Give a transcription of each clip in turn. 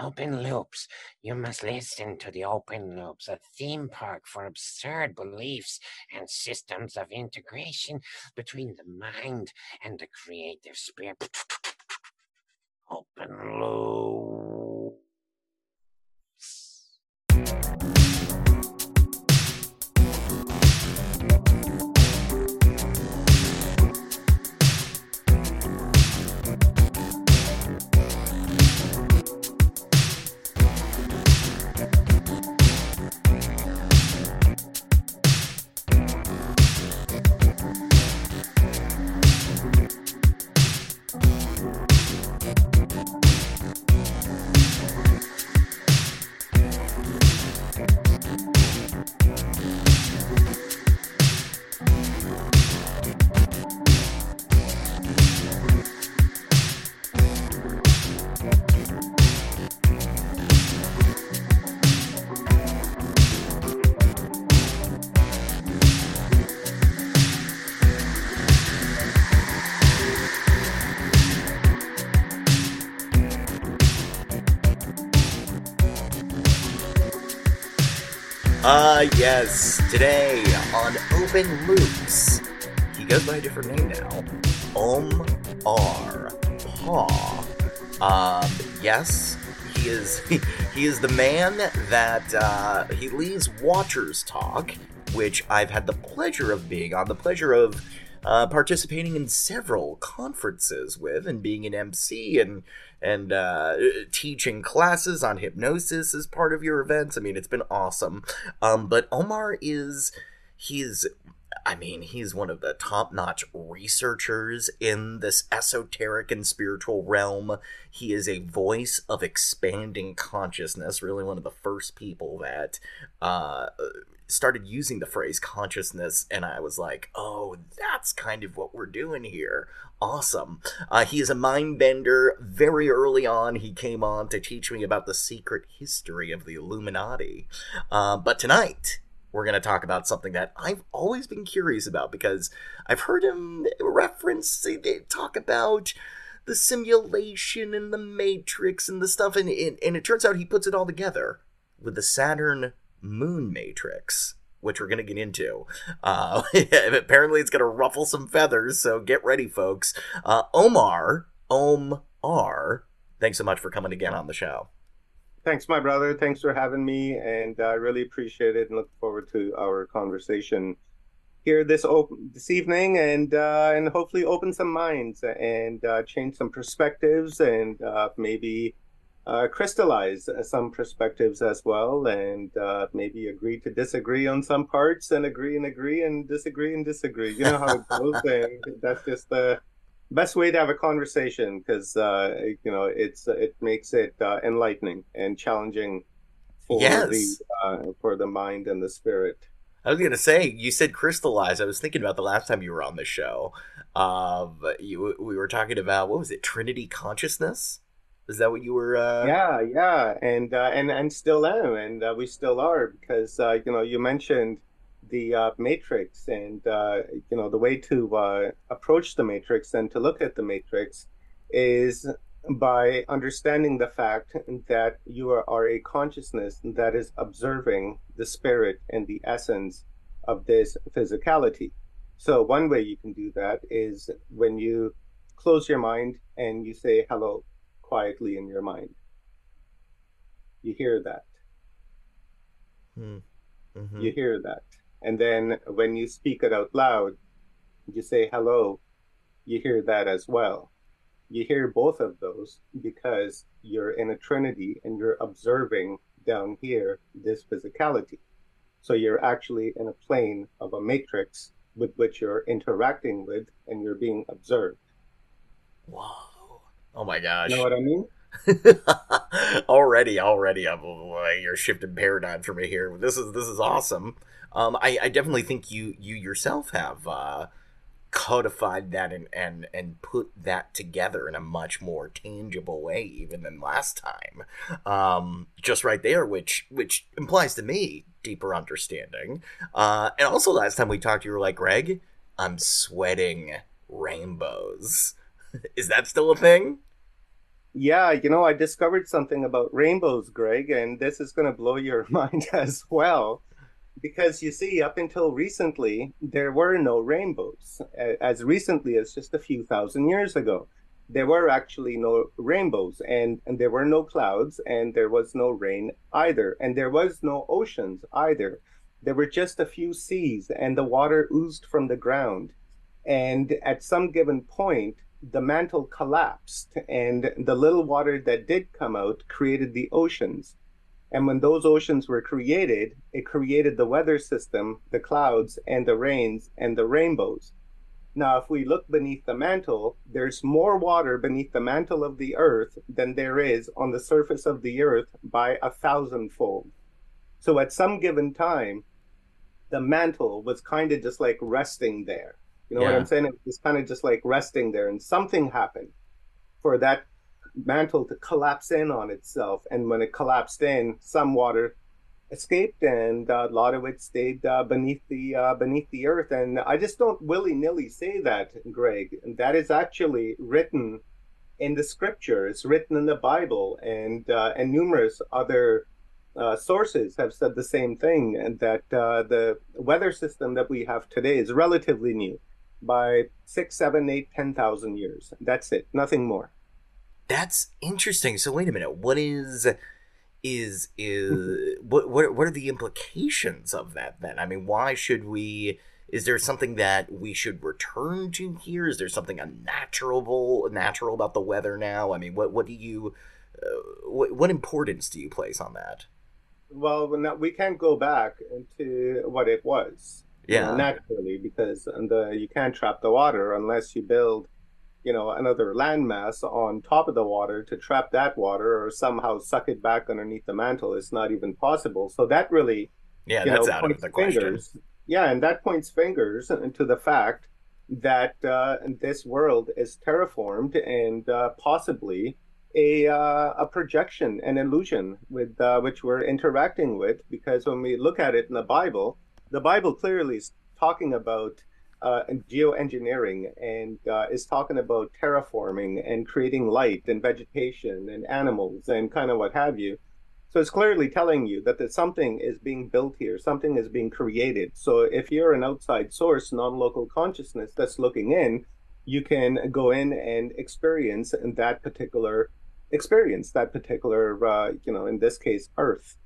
Open loops. You must listen to the open loops, a theme park for absurd beliefs and systems of integration between the mind and the creative spirit. Open loops. Yes. Today on Open Loops, he goes by a different name now. Om R. Paw. Um, yes, he is. He, is the man that uh, he leads WatchersTalk, which I've had the pleasure of being on, the pleasure of uh, participating in several conferences with, and being an MC and and uh, teaching classes on hypnosis as part of your events. I mean, it's been awesome. Um, but Omar is he's I mean, he's one of the top notch researchers in this esoteric and spiritual realm. He is a voice of expanding consciousness, really one of the first people that uh, started using the phrase consciousness, and I was like, oh, that's kind of what we're doing here. Awesome. Uh, he is a mind bender. Very early on, he came on to teach me about the secret history of the Illuminati. Uh, but tonight, we're going to talk about something that I've always been curious about because I've heard him reference, talk about the simulation and the matrix and the stuff, and, and, and it turns out he puts it all together with the Saturn moon matrix. Which we're going to get into. Uh, apparently, it's going to ruffle some feathers, so get ready, folks. Uh, Omar, Omar, thanks so much for coming again on the show. Thanks, my brother. Thanks for having me, and I really appreciate it and look forward to our conversation here this open this evening, and uh, and hopefully open some minds and uh, change some perspectives, and uh, maybe uh, crystallize some perspectives as well, and uh, maybe agree to disagree on some parts, and agree and agree, and disagree and disagree. You know how it goes, and that's just the best way to have a conversation because uh, you know it's it makes it uh, enlightening and challenging for yes. the uh, for the mind and the spirit. I was gonna say you said crystallize. I was thinking about the last time you were on the show. Um, you we were talking about what was it? Trinity consciousness. Is that what you were? Uh... Yeah, yeah, and uh, and and still am, and uh, we still are because uh, you know you mentioned the uh, matrix and uh, you know the way to approach the matrix and to look at the matrix is by understanding the fact that you are, are a consciousness that is observing the spirit and the essence of this physicality so one way you can do that is when you close your mind and you say hello quietly in your mind you hear that hmm. mm-hmm. you hear that and then when you speak it out loud, you say hello, you hear that as well. You hear both of those because you're in a trinity and you're observing down here this physicality. So you're actually in a plane of a matrix with which you're interacting with and you're being observed. Whoa. Oh my gosh. You know what I mean? already, already, I'm you're shifting paradigm for me here. This is this is awesome. Um, I, I definitely think you you yourself have uh, codified that and, and and put that together in a much more tangible way even than last time um, just right there which which implies to me deeper understanding uh, and also last time we talked you were like greg i'm sweating rainbows is that still a thing yeah you know i discovered something about rainbows greg and this is going to blow your mind as well because you see, up until recently, there were no rainbows. As recently as just a few thousand years ago, there were actually no rainbows, and, and there were no clouds, and there was no rain either, and there was no oceans either. There were just a few seas, and the water oozed from the ground. And at some given point, the mantle collapsed, and the little water that did come out created the oceans and when those oceans were created, it created the weather system, the clouds, and the rains, and the rainbows. Now, if we look beneath the mantle, there's more water beneath the mantle of the earth than there is on the surface of the earth by a thousandfold. So at some given time, the mantle was kind of just like resting there. You know yeah. what I'm saying? It's kind of just like resting there, and something happened for that mantle to collapse in on itself. And when it collapsed in, some water escaped, and uh, a lot of it stayed uh, beneath the uh, beneath the earth. And I just don't willy nilly say that, Greg. That is actually written in the scripture. It's written in the Bible, and uh, and numerous other. Uh, sources have said the same thing, and that uh, the weather system that we have today is relatively new, by six, seven, eight, ten thousand years. That's it, nothing more. That's interesting. So wait a minute. What is is is what what what are the implications of that then? I mean, why should we is there something that we should return to here? Is there something unnatural natural about the weather now? I mean, what what do you uh, what, what importance do you place on that? Well, we can't go back to what it was. Yeah, know, naturally, because the, you can't trap the water unless you build you know another landmass on top of the water to trap that water or somehow suck it back underneath the mantle. It's not even possible. So that really yeah that's know, out of the fingers, question. Yeah and that points fingers into the fact that uh, this world is terraformed and uh, possibly a, uh, a projection, an illusion with uh, which we're interacting with. Because when we look at it in the Bible, the Bible clearly is talking about uh, geoengineering and uh, is talking about terraforming and creating light and vegetation and animals and kind of what have you. So it's clearly telling you that something is being built here, something is being created. So if you're an outside source, non-local consciousness that's looking in, you can go in and experience that particular experience, that particular, uh, you know, in this case, Earth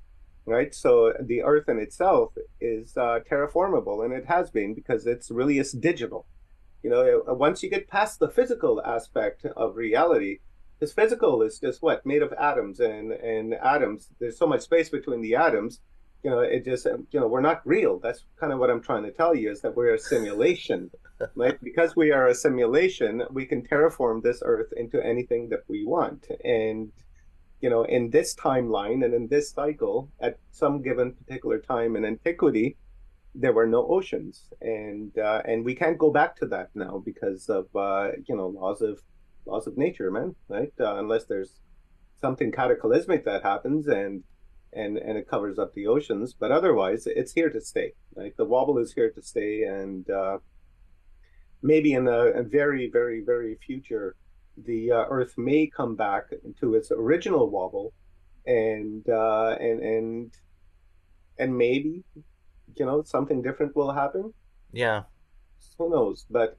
right? So the Earth in itself is uh, terraformable, and it has been because it's really is digital. You know, uh, once you get past the physical aspect of reality, this physical is just what made of atoms, and and atoms. There's so much space between the atoms. You know, it just um, you know we're not real. That's kind of what I'm trying to tell you is that we're a simulation, right? Because we are a simulation, we can terraform this Earth into anything that we want, and you know, in this timeline and in this cycle, at some given particular time in antiquity, there were no oceans, and uh, and we can't go back to that now because of uh, you know laws of laws of nature, man. Right? Uh, unless there's something cataclysmic that happens and and and it covers up the oceans, but otherwise, it's here to stay. Right? The wobble is here to stay, and uh, maybe in a, a very very very future the uh, Earth may come back to its original wobble, and uh, and and and maybe you know something different will happen. Yeah, who knows? But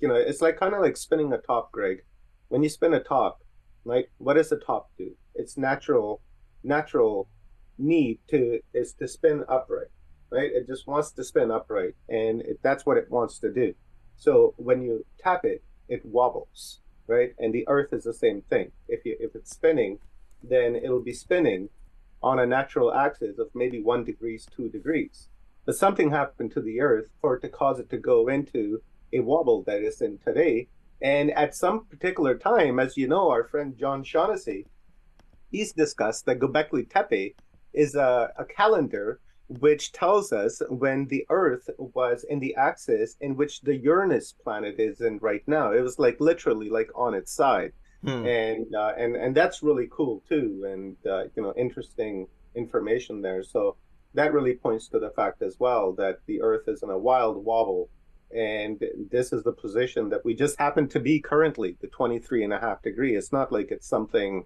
you know, it's like kind of like spinning a top, Greg. When you spin a top, like what does the top do? Its natural natural need to is to spin upright, right? It just wants to spin upright, and it, that's what it wants to do. So when you tap it, it wobbles right? And the Earth is the same thing. If you if it's spinning, then it'll be spinning on a natural axis of maybe one degrees, two degrees. But something happened to the Earth for it to cause it to go into a wobble that is in today. And at some particular time, as you know, our friend John Shaughnessy he's discussed that Göbekli Tepe is a, a calendar which tells us when the Earth was in the axis in which the Uranus planet is in right now. It was like literally like on its side, hmm. and uh, and and that's really cool too, and uh, you know interesting information there. So that really points to the fact as well that the Earth is in a wild wobble, and this is the position that we just happen to be currently, the 23 and a half degree. It's not like it's something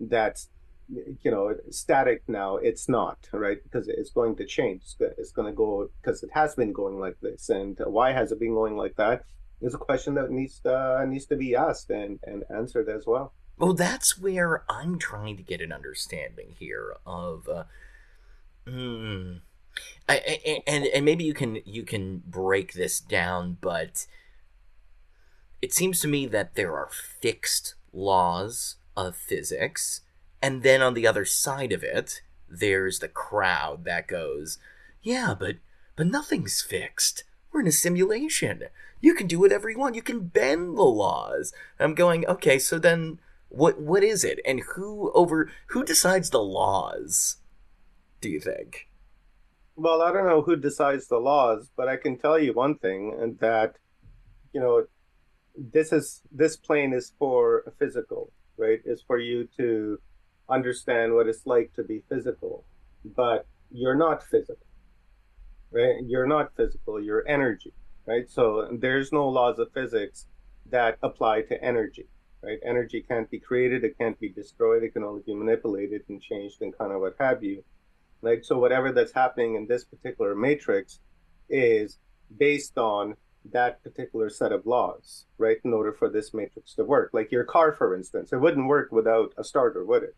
that's you know static now it's not right? Because it's going to change. It's going to go because it has been going like this. And why has it been going like that? Is a question that needs uh, needs to be asked and and answered as well. Well that's where i'm trying to get an understanding here of uh, mm, I, I, and and maybe you can you can break this down but it seems to me that there are fixed laws of physics and then on the other side of it, there's the crowd that goes, "Yeah, but but nothing's fixed. We're in a simulation. You can do whatever you want. You can bend the laws." I'm going, "Okay, so then what what is it? And who over who decides the laws?" Do you think? Well, I don't know who decides the laws, but I can tell you one thing and that you know this is this plane is for physical, right? Is for you to understand what it's like to be physical, but you're not physical, right? You're not physical, you're energy, right? So there's no laws of physics that apply to energy, right? Energy can't be created, it can't be destroyed, it can only be manipulated and changed and kind of what have you. Like, so whatever that's happening in this particular matrix is based on that particular set of laws, right? In order for this matrix to work. Like your car, for instance, it wouldn't work without a starter, would it?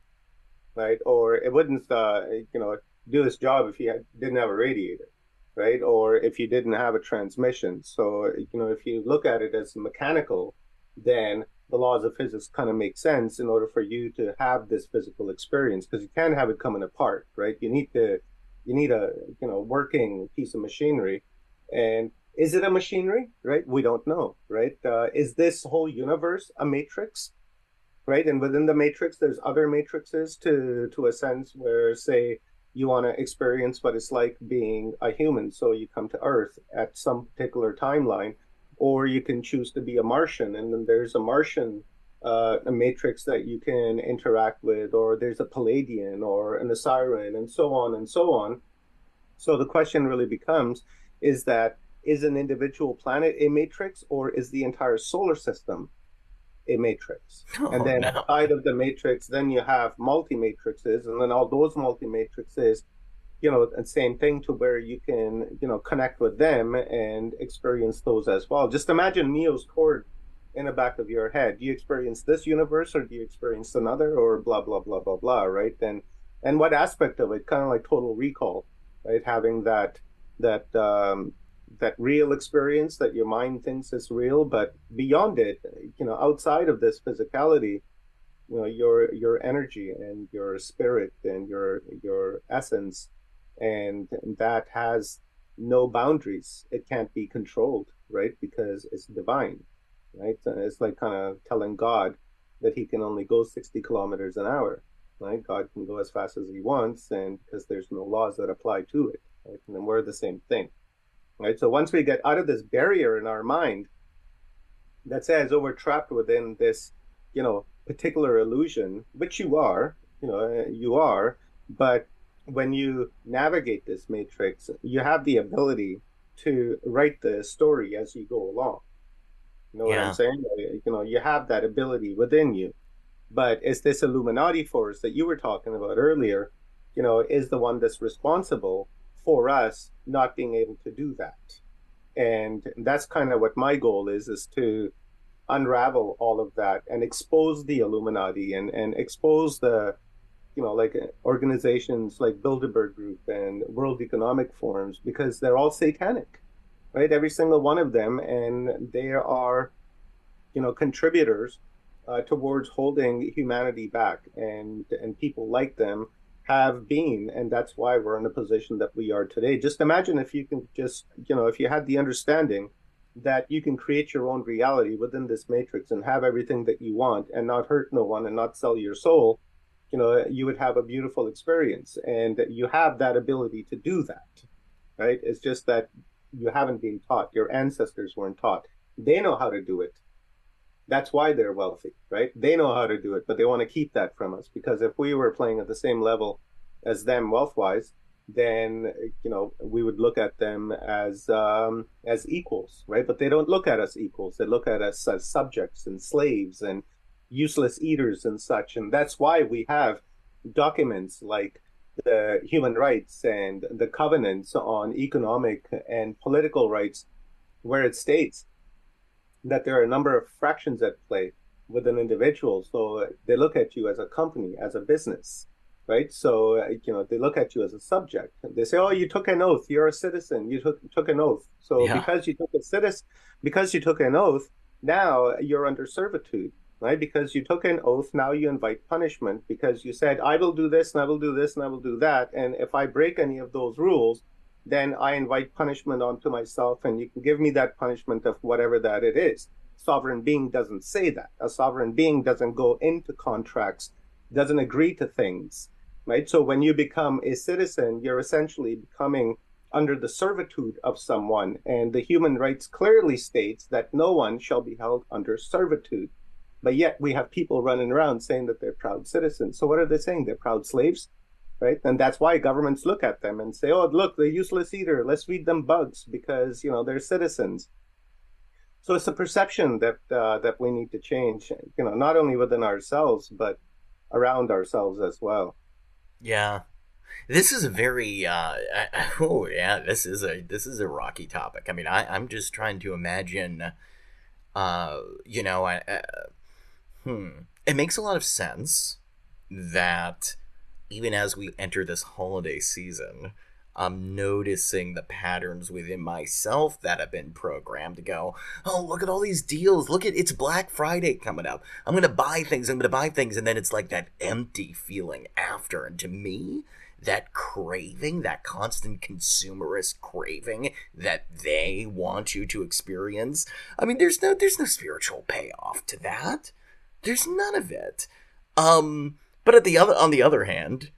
Right? Or it wouldn't, uh, you know, do its job if you had, didn't have a radiator, right? Or if you didn't have a transmission. So, you know, if you look at it as mechanical, then the laws of physics kind of make sense in order for you to have this physical experience because you can't have it coming apart, right? You need to, you need a, you know, working piece of machinery. And is it a machinery, right? We don't know, right? Uh, is this whole universe a matrix? Right? And within the matrix, there's other matrices to to a sense where, say, you want to experience what it's like being a human, so you come to Earth at some particular timeline, or you can choose to be a Martian, and then there's a Martian uh, a matrix that you can interact with, or there's a Pleiadian or an Osirian, and so on and so on. So the question really becomes: Is that is an individual planet a matrix, or is the entire solar system a matrix. Oh, and then no. outside of the matrix, then you have multi matrices, and then all those multi matrices, you know, and same thing to where you can, you know, connect with them and experience those as well. Just imagine Neo's cord in the back of your head. Do you experience this universe or do you experience another or blah blah blah blah blah, right? And and what aspect of it? Kind of like total recall, right? Having that that um, that real experience that your mind thinks is real, but beyond it, you know, outside of this physicality, you know, your your energy and your spirit and your your essence, and that has no boundaries. It can't be controlled, right? Because it's divine, right? It's like kind of telling God that he can only go 60 kilometers an hour, right? God can go as fast as he wants, and because there's no laws that apply to it, right? And we're the same thing right? So once we get out of this barrier in our mind that says, oh, we're trapped within this, you know, particular illusion, which you are, you know, uh, you are, but when you navigate this matrix, you have the ability to write the story as you go along. You know yeah. what I'm saying? Uh, you know, you have that ability within you. But it's this Illuminati force that you were talking about earlier, you know, is the one that's responsible for us not being able to do that. And that's kind of what my goal is, is to unravel all of that and expose the Illuminati and, and expose the, you know, like organizations like Bilderberg Group and World Economic Forums, because they're all satanic, right? Every single one of them. And they are, you know, contributors uh, towards holding humanity back and, and people like them have been and that's why we're in the position that we are today just imagine if you can just you know if you had the understanding that you can create your own reality within this matrix and have everything that you want and not hurt no one and not sell your soul you know, you would have a beautiful experience. And you have that ability to do that, right? It's just that you haven't been taught. Your ancestors weren't taught. They know how to do it. That's why they're wealthy, right? They know how to do it, but they want to keep that from us because if we were playing at the same level as them wealth wise, then you know we would look at them as um, as equals, right? But they don't look at us equals. They look at us as subjects and slaves and useless eaters and such. And that's why we have documents like the human rights and the covenants on economic and political rights, where it states that there are a number of fractions at play with an individual. So uh, they look at you as a company, as a business, right? So uh, you know they look at you as a subject. They say, "Oh, you took an oath. You're a citizen. You took took an oath. So yeah. because you took a citizen, because you took an oath, now you're under servitude." right? Because you took an oath, now you invite punishment because you said, I will do this and I will do this and I will do that. And if I break any of those rules, then I invite punishment onto myself and you can give me that punishment of whatever that it is. Sovereign being doesn't say that. A sovereign being doesn't go into contracts, doesn't agree to things, right? So when you become a citizen, you're essentially becoming under the servitude of someone. And the human rights clearly states that no one shall be held under servitude. But yet we have people running around saying that they're proud citizens. So what are they saying? They're proud slaves, right? And that's why governments look at them and say, "Oh, look, they're useless eater. Let's feed them bugs because you know they're citizens." So it's a perception that uh, that we need to change. You know, not only within ourselves but around ourselves as well. Yeah, this is a very uh, oh yeah, this is a this is a rocky topic. I mean, I I'm just trying to imagine, uh, you know, I Hmm. It makes a lot of sense that even as we enter this holiday season, I'm noticing the patterns within myself that have been programmed to go, oh, look at all these deals. Look at it's Black Friday coming up. I'm going to buy things. I'm going to buy things. And then it's like that empty feeling after. And to me, that craving, that constant consumerist craving that they want you to experience. I mean, there's no there's no spiritual payoff to that. There's none of it. Um, but at the other on the other hand,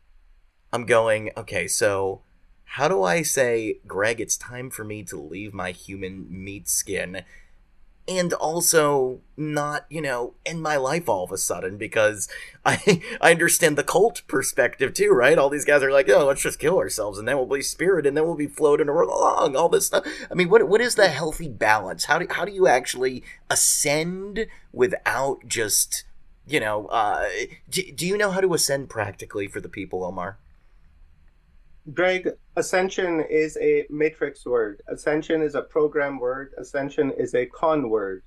I'm going, okay, so how do I say, Greg, it's time for me to leave my human meat skin and also not, you know, end my life all of a sudden because I I understand the cult perspective too, right? All these guys are like, oh, let's just kill ourselves and then we'll be spirit and then we'll be floating along, all this stuff. I mean, what what is the healthy balance? How do how do you actually ascend without just, you know, uh, do, do you know how to ascend practically for the people, Omar? Greg, ascension is a matrix word. Ascension is a program word. Ascension is a con word.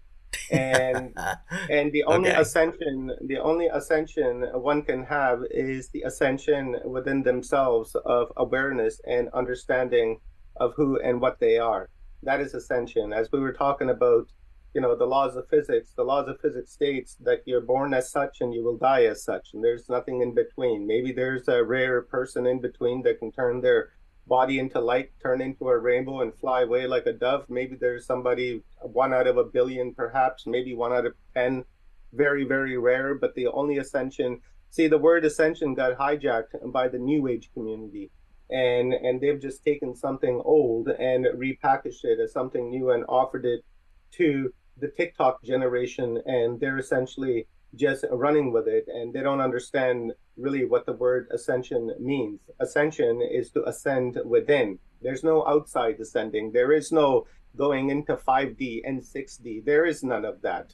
And and the only okay. ascension the only ascension one can have is the ascension within themselves of awareness and understanding of who and what they are. That is ascension. As we were talking about you know the laws of physics the laws of physics states that you're born as such and you will die as such and there's nothing in between. Maybe there's a rare person in between that can turn their body into light turn into a rainbow and fly away like a dove. Maybe there's somebody one out of a billion perhaps maybe one out of ten. Very very rare but the only ascension see the word ascension got hijacked by the new age community and and they've just taken something old and repackaged it as something new and offered it to the TikTok generation, and they're essentially just running with it, and they don't understand really what the word ascension means. Ascension is to ascend within. There's no outside ascending. There is no going into 5D and 6D. There is none of that.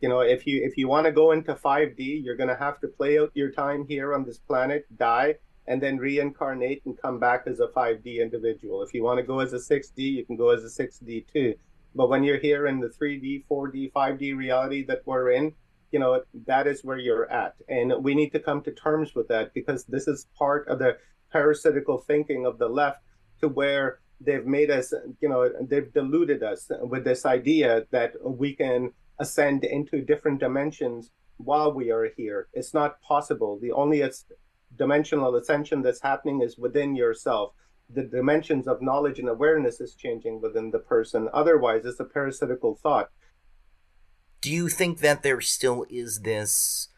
You know, if you if you want to go into 5D, you're going to have to play out your time here on this planet, die, and then reincarnate and come back as a 5D individual. If you want to go as a 6D, you can go as a 6D too. But when you're here in the 3D, 4D, 5D reality that we're in, you know, that is where you're at. And we need to come to terms with that because this is part of the parasitical thinking of the left to where they've made us, you know, they've deluded us with this idea that we can ascend into different dimensions while we are here. It's not possible. The only dimensional ascension that's happening is within yourself the dimensions of knowledge and awareness is changing within the person. Otherwise, it's a parasitical thought. Do you think that there still is this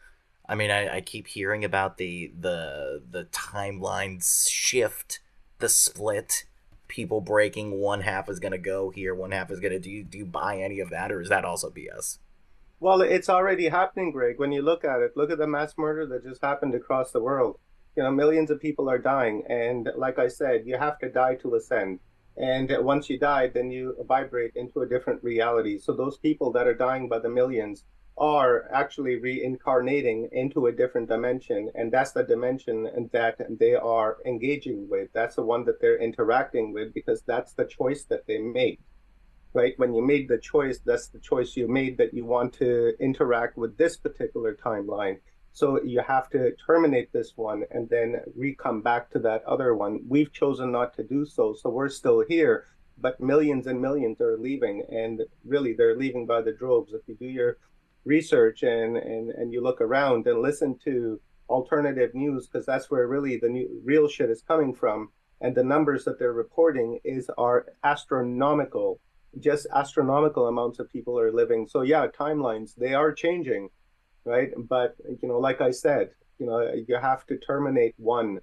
I mean, I, I keep hearing about the the the timelines shift, the split, people breaking. One half is gonna go here, one half is gonna. Do you do you buy any of that, or is that also BS? Well, it's already happening, Greg. When you look at it, look at the mass murder that just happened across the world. You know, millions of people are dying, and like I said, you have to die to ascend. And once you die, then you vibrate into a different reality. So those people that are dying by the millions are actually reincarnating into a different dimension. And that's the dimension that they are engaging with. That's the one that they're interacting with because that's the choice that they made. Right? When you made the choice, that's the choice you made that you want to interact with this particular timeline. So you have to terminate this one and then re-come back to that other one. We've chosen not to do so, so we're still here. But millions and millions are leaving, and really they're leaving by the droves. If you do your research and and, and you look around and listen to alternative news, because that's where really the new, real shit is coming from, and the numbers that they're reporting is are astronomical. Just astronomical amounts of people are living. So yeah, timelines they are changing right? But you know, like I said, you know, you have to terminate one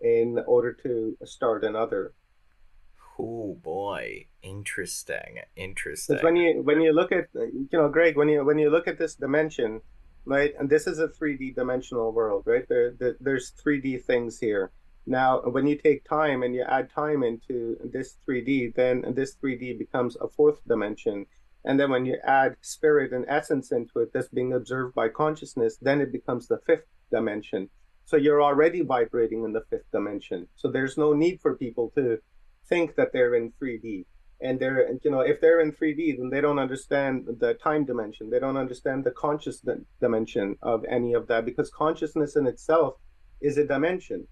in order to start another. Oh boy, interesting, interesting. When you when you look at you know, Greg, when you when you look at this dimension, right, and this is a three D dimensional world, right? There, there there's three D things here. Now, when you take time and you add time into this 3D, then this 3D becomes a fourth dimension. And then when you add spirit and essence into it that's being observed by consciousness, then it becomes the fifth dimension. So you're already vibrating in the fifth dimension. So there's no need for people to think that they're in 3D. And they're, you know, if they're in 3D, then they don't understand the time dimension. They don't understand the conscious dimension of any of that because consciousness in itself is a dimension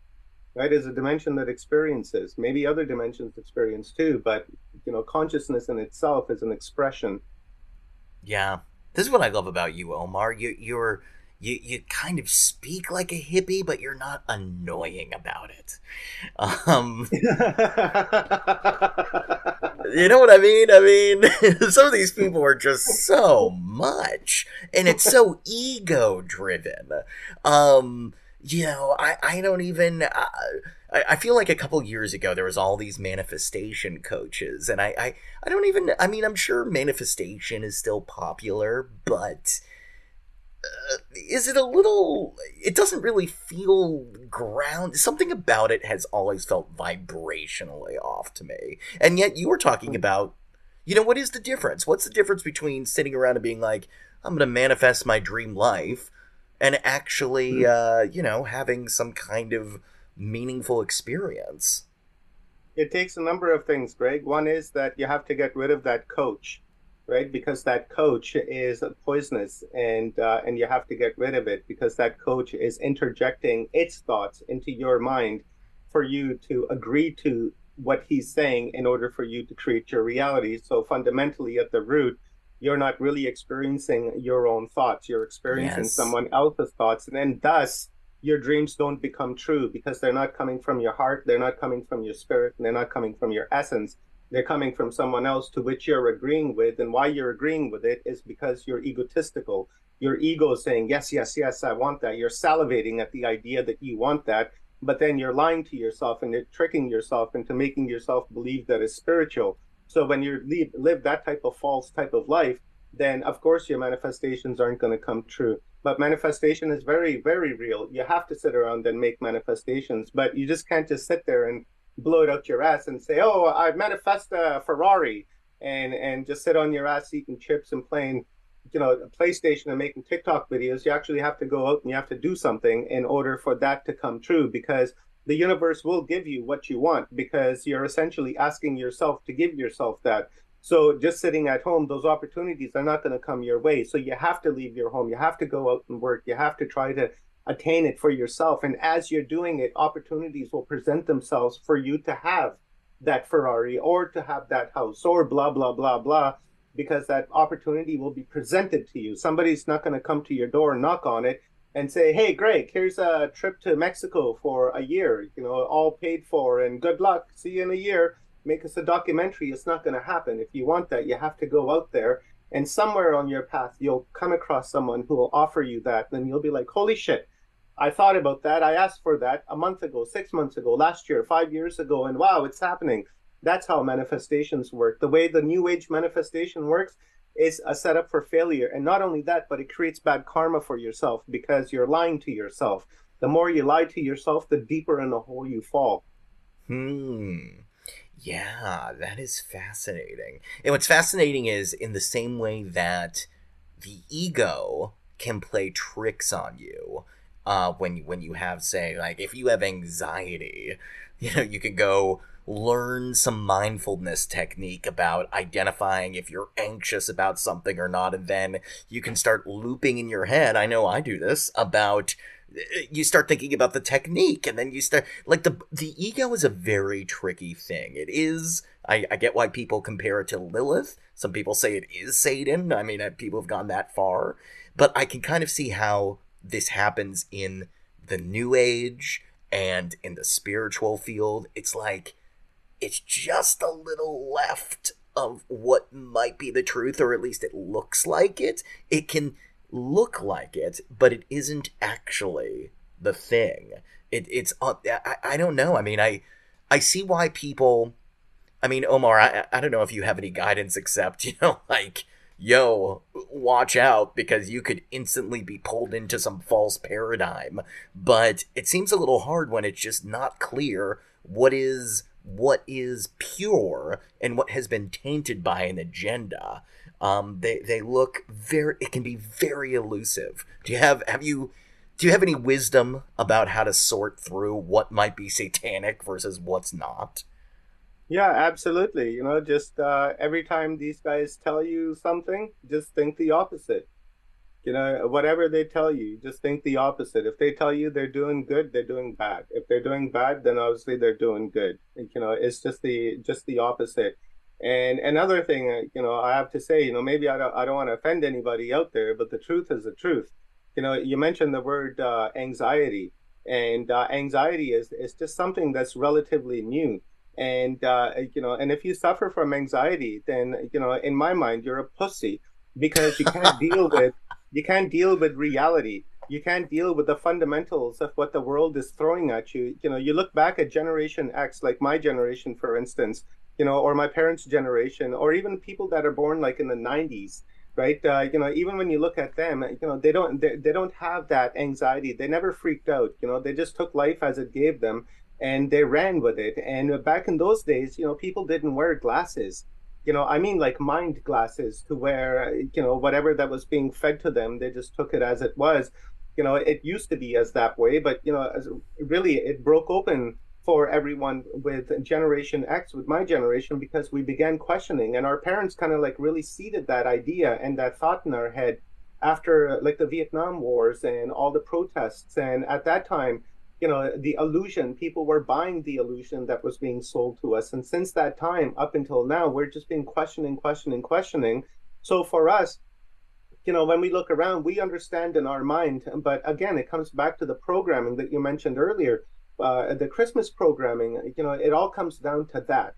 right is a dimension that experiences maybe other dimensions experience too but you know consciousness in itself is an expression yeah this is what i love about you omar you you're you, you kind of speak like a hippie, but you're not annoying about it. Um, you know what I mean? I mean, some of these people are just so much, and it's so ego driven. Um, you know, I, I don't even. Uh, I, I feel like a couple years ago there was all these manifestation coaches, and I, I, I don't even. I mean, I'm sure manifestation is still popular, but uh, is it a little? It doesn't really feel ground. Something about it has always felt vibrationally off to me, and yet you were talking hmm. about. You know what is the difference? What's the difference between sitting around and being like, "I'm going to manifest my dream life," and actually, hmm. uh, you know, having some kind of meaningful experience. It takes a number of things, Greg. One is that you have to get rid of that coach, right? Because that coach is poisonous, and uh, and you have to get rid of it because that coach is interjecting its thoughts into your mind for you to agree to what he's saying in order for you to create your reality. So fundamentally, at the root, you're not really experiencing your own thoughts. You're experiencing yes. someone else's thoughts. And then thus your dreams don't become true because they're not coming from your heart, they're not coming from your spirit, and they're not coming from your essence. They're coming from someone else to which you're agreeing with. And why you're agreeing with it is because you're egotistical. Your ego is saying, Yes, yes, yes, I want that. You're salivating at the idea that you want that. But then you're lying to yourself and you're tricking yourself into making yourself believe that it's spiritual so when you leave, live that type of false type of life, then of course your manifestations aren't going to come true. But manifestation is very, very real. You have to sit around and make manifestations, but you just can't just sit there and blow it out your ass and say, "Oh, I manifest a Ferrari," and and just sit on your ass eating chips and playing, you know, PlayStation and making TikTok videos. You actually have to go out and you have to do something in order for that to come true because the universe will give you what you want because you're essentially asking yourself to give yourself that. So just sitting at home, those opportunities are not going to come your way. So you have to leave your home. You have to go out and work. You have to try to attain it for yourself. And as you're doing it, opportunities will present themselves for you to have that Ferrari or to have that house or blah, blah, blah, blah, because that opportunity will be presented to you. Somebody's not going to come to your door and knock on it and say, "Hey, Greg, here's a trip to Mexico for a year. You know, all paid for, and good luck. See you in a year. Make us a documentary." It's not going to happen. If you want that, you have to go out there And somewhere on your path, you'll come across someone who will offer you that. And you'll be like, holy shit, I thought about that. I asked for that a month ago, six months ago, last year, five years ago. And wow, it's happening. That's how manifestations work. The way the new age manifestation works is a setup for failure. And not only that, but it creates bad karma for yourself because you're lying to yourself. The more you lie to yourself, the deeper in the hole you fall. Hmm. Yeah, that is fascinating. And what's fascinating is in the same way that the ego can play tricks on you. Uh, when you when you have say like if you have anxiety, you know you can go learn some mindfulness technique about identifying if you're anxious about something or not and then you can start looping in your head i know i do this about you start thinking about the technique and then you start like the the ego is a very tricky thing. It is i, I get why people compare it to lilith. Some people say it is satan. I mean uh, people have gone that far. But i can kind of see how this happens in the new age and in the spiritual field. It's like it's just a little left of what might be the truth, or at least it looks like it. It can look like it, but it isn't actually the thing. It, it's uh, I, I don't know. I mean, I I see why people. I mean, Omar, I, I don't know if you have any guidance except you know like yo, watch out because you could instantly be pulled into some false paradigm. But it seems a little hard when it's just not clear what is what is pure and what has been tainted by an agenda. Um, they they look very. It can be very elusive. Do you have have you do you have any wisdom about how to sort through what might be satanic versus what's not? Yeah, absolutely. You know, just uh, every time these guys tell you something, just think the opposite. You know, whatever they tell you, just think the opposite. If they tell you they're doing good, they're doing bad. If they're doing bad, then obviously they're doing good. You know, it's just the just the opposite. And another thing, uh, you know, I have to say, you know, maybe I don't I don't want to offend anybody out there, but the truth is the truth. You know, you mentioned the word uh, anxiety, and uh, anxiety is is just something that's relatively new. And uh, you know, and if you suffer from anxiety, then you know, in my mind, you're a pussy because you can't deal with you can't deal with reality. You can't deal with the fundamentals of what the world is throwing at you. You know you look back at generation x like my generation for instance you know or my parents generation or even people that are born like in the 90s right? Uh, you know even when you look at them you know they don't they, they don't have that anxiety. They never freaked out you know they just took life as it gave them and they ran with it. And back in those days you know people didn't wear glasses you know i mean like mind glasses to where you know whatever that was being fed to them they just took it as it was. You know it used to be as that way but you know as really it broke open for everyone with generation x with my generation because we began questioning and our parents kind of like really seeded that idea and that thought in our head after like the vietnam wars and all the protests. And at that time you know the illusion people were buying the illusion that was being sold to us. And since that time up until now we're just been questioning questioning questioning. So for us you know when we look around we understand in our mind but again it comes back to the programming that you mentioned earlier uh, the christmas programming you know it all comes down to that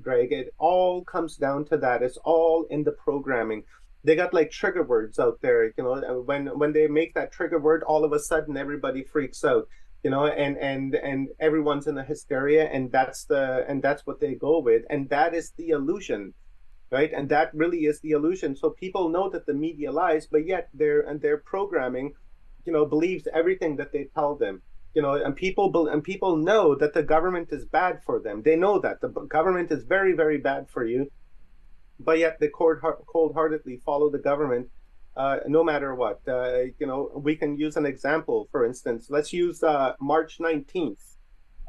greg. It all comes down to that. It's all in the programming. They got like trigger words out there you know when when they make that trigger word all of a sudden everybody freaks out you know and and and everyone's in a hysteria and that's the and that's what they go with and that is the illusion right? And that really is the illusion. So people know that the media lies but yet their and their programming you know believes everything that they tell them you know and people and people know that the government is bad for them. They know that. The government is very very bad for you but yet they cold-heartedly follow the government uh, no matter what. Uh, you know, we can use an example, for instance. Let's use uh, March 19th,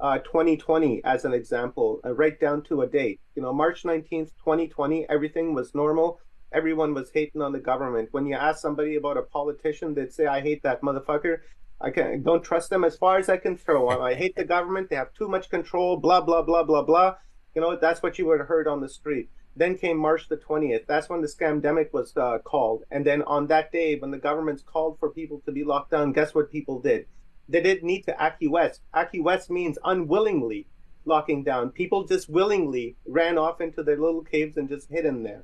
2020 uh, as an example, uh, right down to a date. You know, March 19th, 2020, everything was normal. Everyone was hating on the government. When you ask somebody about a politician, they'd say, I hate that motherfucker. I can don't trust them as far as I can throw them. I hate the government. They have too much control, blah, blah, blah, blah, blah. You know, that's what you would have heard on the street. Then came March the 20th. That's when the scamdemic was uh, called. And then on that day, when the governments called for people to be locked down, guess what people did? They didn't need to acquiesce. Acquiesce means unwillingly locking down. People just willingly ran off into their little caves and just hid in there.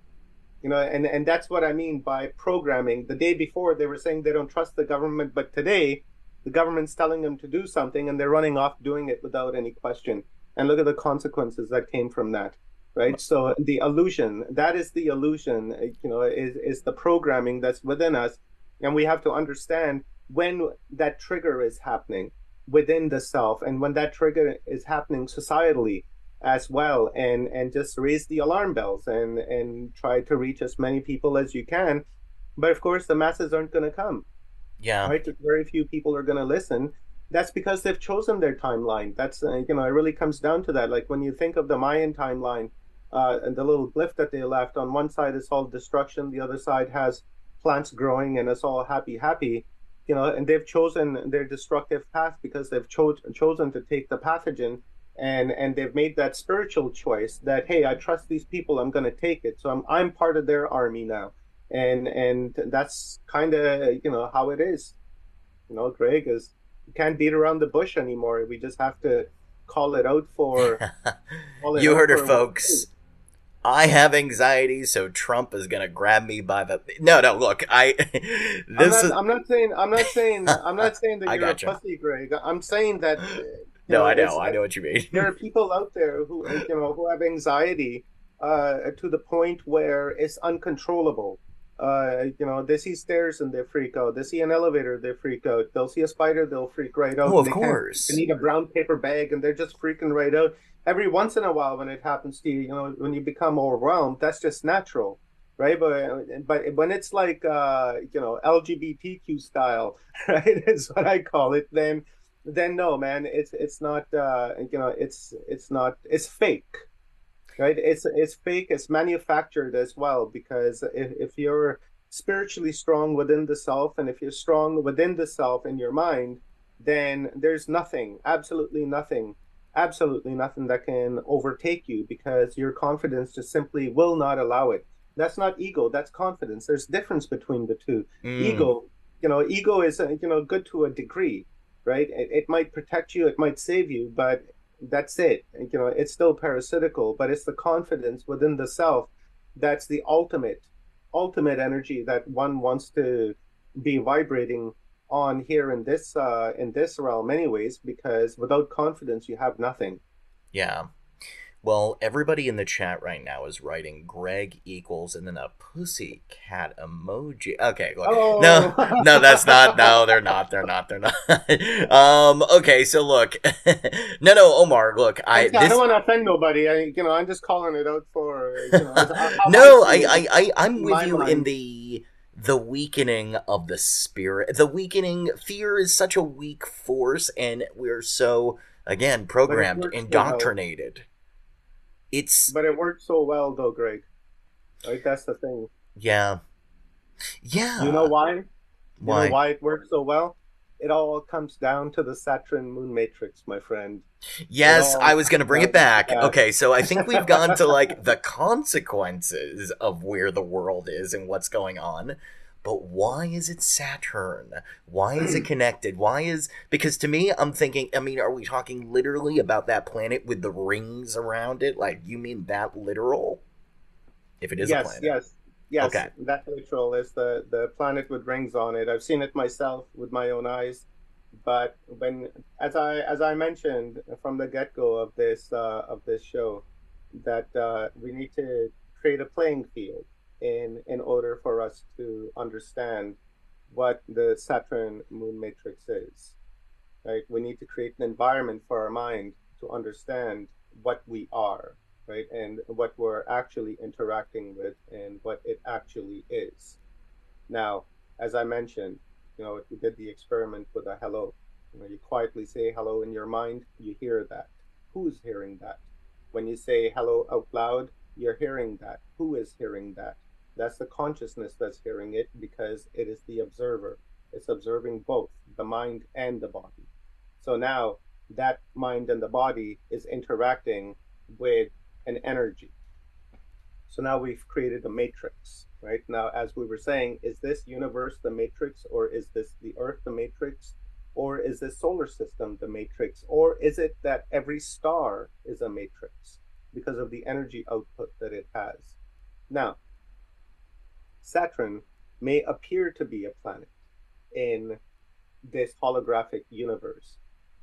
You know, and, and that's what I mean by programming. The day before they were saying they don't trust the government, but today the government's telling them to do something and they're running off doing it without any question. And look at the consequences that came from that. Right. So the illusion, that is the illusion, you know, is, is the programming that's within us. And we have to understand when that trigger is happening within the self and when that trigger is happening societally as well and and just raise the alarm bells and and try to reach as many people as you can. But of course the masses aren't going to come yeah. right? Very few people are going to listen. That's because they've chosen their timeline. That's uh, you know it really comes down to that. Like when you think of the mayan timeline uh, and the little glyph that they left on one side is all destruction the other side has plants growing and it's all happy happy you know and they've chosen their destructive path because they've cho- chosen to take the pathogen and and they've made that spiritual choice that hey i trust these people i'm going to take it. So i'm i'm part of their army now. And and that's kind of you know how it is. You know greg is you can't beat around the bush anymore. We just have to call it out for it you out heard her folks I have anxiety, so Trump is gonna grab me by the. No, no. Look, I. I'm This not, is I'm not saying I'm not saying I'm not saying that you're a gotcha. pussy, Greg. I'm saying that. uh, no, I know, I know what you mean. there are people out there who you know who have anxiety uh, to the point where it's uncontrollable. Uh, you know, they see stairs and they freak out. They see an elevator, they freak out. They'll see a spider, they'll freak right out. Oh, of They course. They need a brown paper bag, and they're just freaking right out. Every once in a while, when it happens to you, you know, when you become overwhelmed, that's just natural, right? But but when it's like uh, you know LGBTQ style, right, is what I call it. Then then no, man, it's it's not. Uh, you know, it's it's not. It's fake, right? It's it's fake. It's manufactured as well because if if you're spiritually strong within the self, and if you're strong within the self in your mind, then there's nothing, absolutely nothing, absolutely nothing that can overtake you because your confidence just simply will not allow it. That's not ego. That's confidence. There's difference between the two Mm, ego you know ego is uh, you know good to a degree right it, it might protect you it might save you but that's it you know it's still parasitical but it's the confidence within the self that's the ultimate ultimate energy that one wants to be vibrating on here in this uh in this realm anyways because without confidence you have nothing Yeah. Well, everybody in the chat right now is writing Greg equals and then a pussy cat emoji. Okay, look. oh No, no, that's not. No, they're not. They're not. They're not. um. Okay. So look. no, no, Omar. Look. I. I, I don't want to offend nobody. I, you know, I'm just calling it out for. You know, no, I. I, I, I'm with my you in the the weakening of the spirit. The weakening. Fear is such a weak force, and we're so again programmed, indoctrinated. It's But it worked so well, though, Greg. Right, that's the thing. yeah, yeah. You know why? You Why? know why it works so well? It all comes down to the Saturn moon matrix, my friend. Yes, I was going to bring it back. Yeah. Okay, so I think we've gone to like the consequences of where the world is and what's going on. But why is it Saturn? Why is it connected? Why is because to me I'm thinking I mean are we talking literally about that planet with the rings around it? Like you mean that literal? If it is a yes, planet. yes, yes. Okay. That literal is the the planet with rings on it. I've seen it myself with my own eyes. But when, as I as I mentioned from the get go of this uh, of this show, that uh, we need to create a playing field in in order for us to understand what the Saturn moon matrix is. Right? We need to create an environment for our mind to understand what we are, right? And what we're actually interacting with and what it actually is. Now, as I mentioned, you know, we did the experiment with a hello, you know, you quietly say hello in your mind, you hear that. Who's hearing that? When you say hello out loud, you're hearing that. Who is hearing that? That's the consciousness that's hearing it because it is the observer. It's observing both the mind and the body. So now that mind and the body is interacting with an energy. So now we've created a matrix, right? Now, as we were saying, is this universe the matrix, or is this the Earth the matrix, or is this solar system the matrix, or is it that every star is a matrix because of the energy output that it has? Now, Saturn may appear to be a planet in this holographic universe,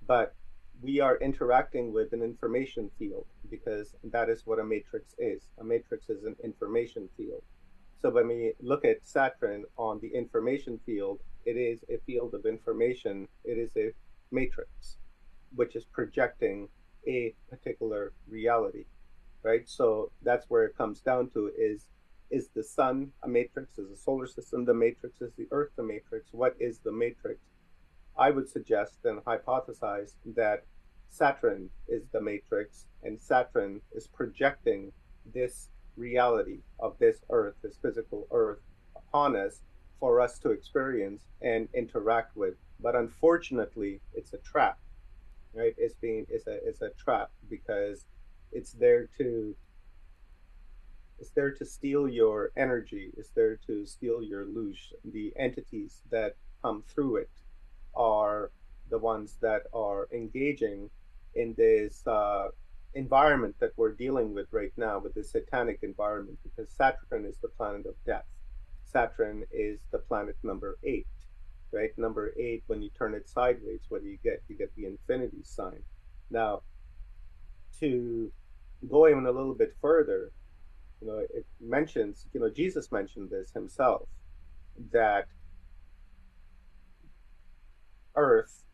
but we are interacting with an information field because that is what a matrix is. A matrix is an information field. So when we look at Saturn on the information field, it is a field of information. It is a matrix, which is projecting a particular reality, right? So that's where it comes down to is is the sun a matrix? Is the solar system the matrix? Is the earth the matrix? What is the matrix? I would suggest and hypothesize that Saturn is the matrix and Saturn is projecting this reality of this earth, this physical earth upon us for us to experience and interact with. But unfortunately, it's a trap, right? It's being it's a it's a trap because it's there to it's there to steal your energy. It's there to steal your loosh. The entities that come through it are the ones that are engaging in this uh, environment that we're dealing with right now, with this satanic environment, because Saturn is the planet of death. Saturn is the planet number eight, right? Number eight, when you turn it sideways, what do you get? You get the infinity sign. Now, to go even a little bit further, you know, it mentions, you know, Jesus mentioned this himself, that Earth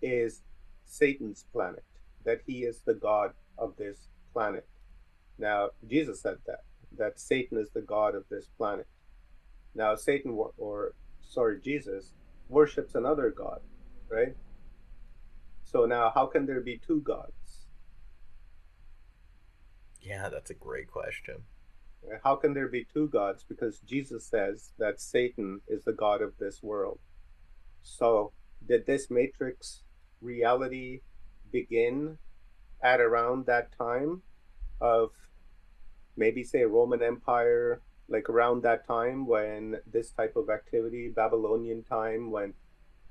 is Satan's planet, that he is the God of this planet. Now, Jesus said that, that Satan is the God of this planet. Now, Satan, or sorry, Jesus, worships another God, right? So now, how can there be two gods? Yeah, that's a great question. How can there be two gods? Because Jesus says that Satan is the God of this world. So, did this matrix reality begin at around that time of maybe, say, Roman Empire, like around that time when this type of activity, Babylonian time, when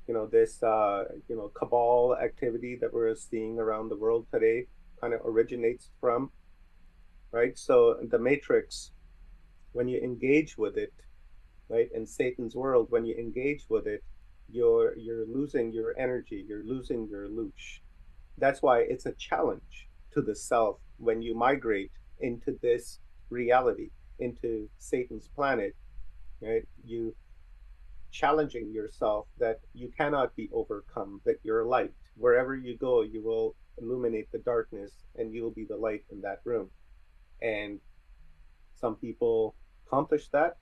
you know this uh, you know cabal activity that we're seeing around the world today kind of originates from right? So the matrix, when you engage with it, right, in Satan's world, when you engage with it, you're you're losing your energy, you're losing your loosh. That's why it's a challenge to the self when you migrate into this reality, into Satan's planet, right? You challenging yourself that you cannot be overcome, that you're light. Wherever you go, you will illuminate the darkness and you will be the light in that room. And some people accomplish that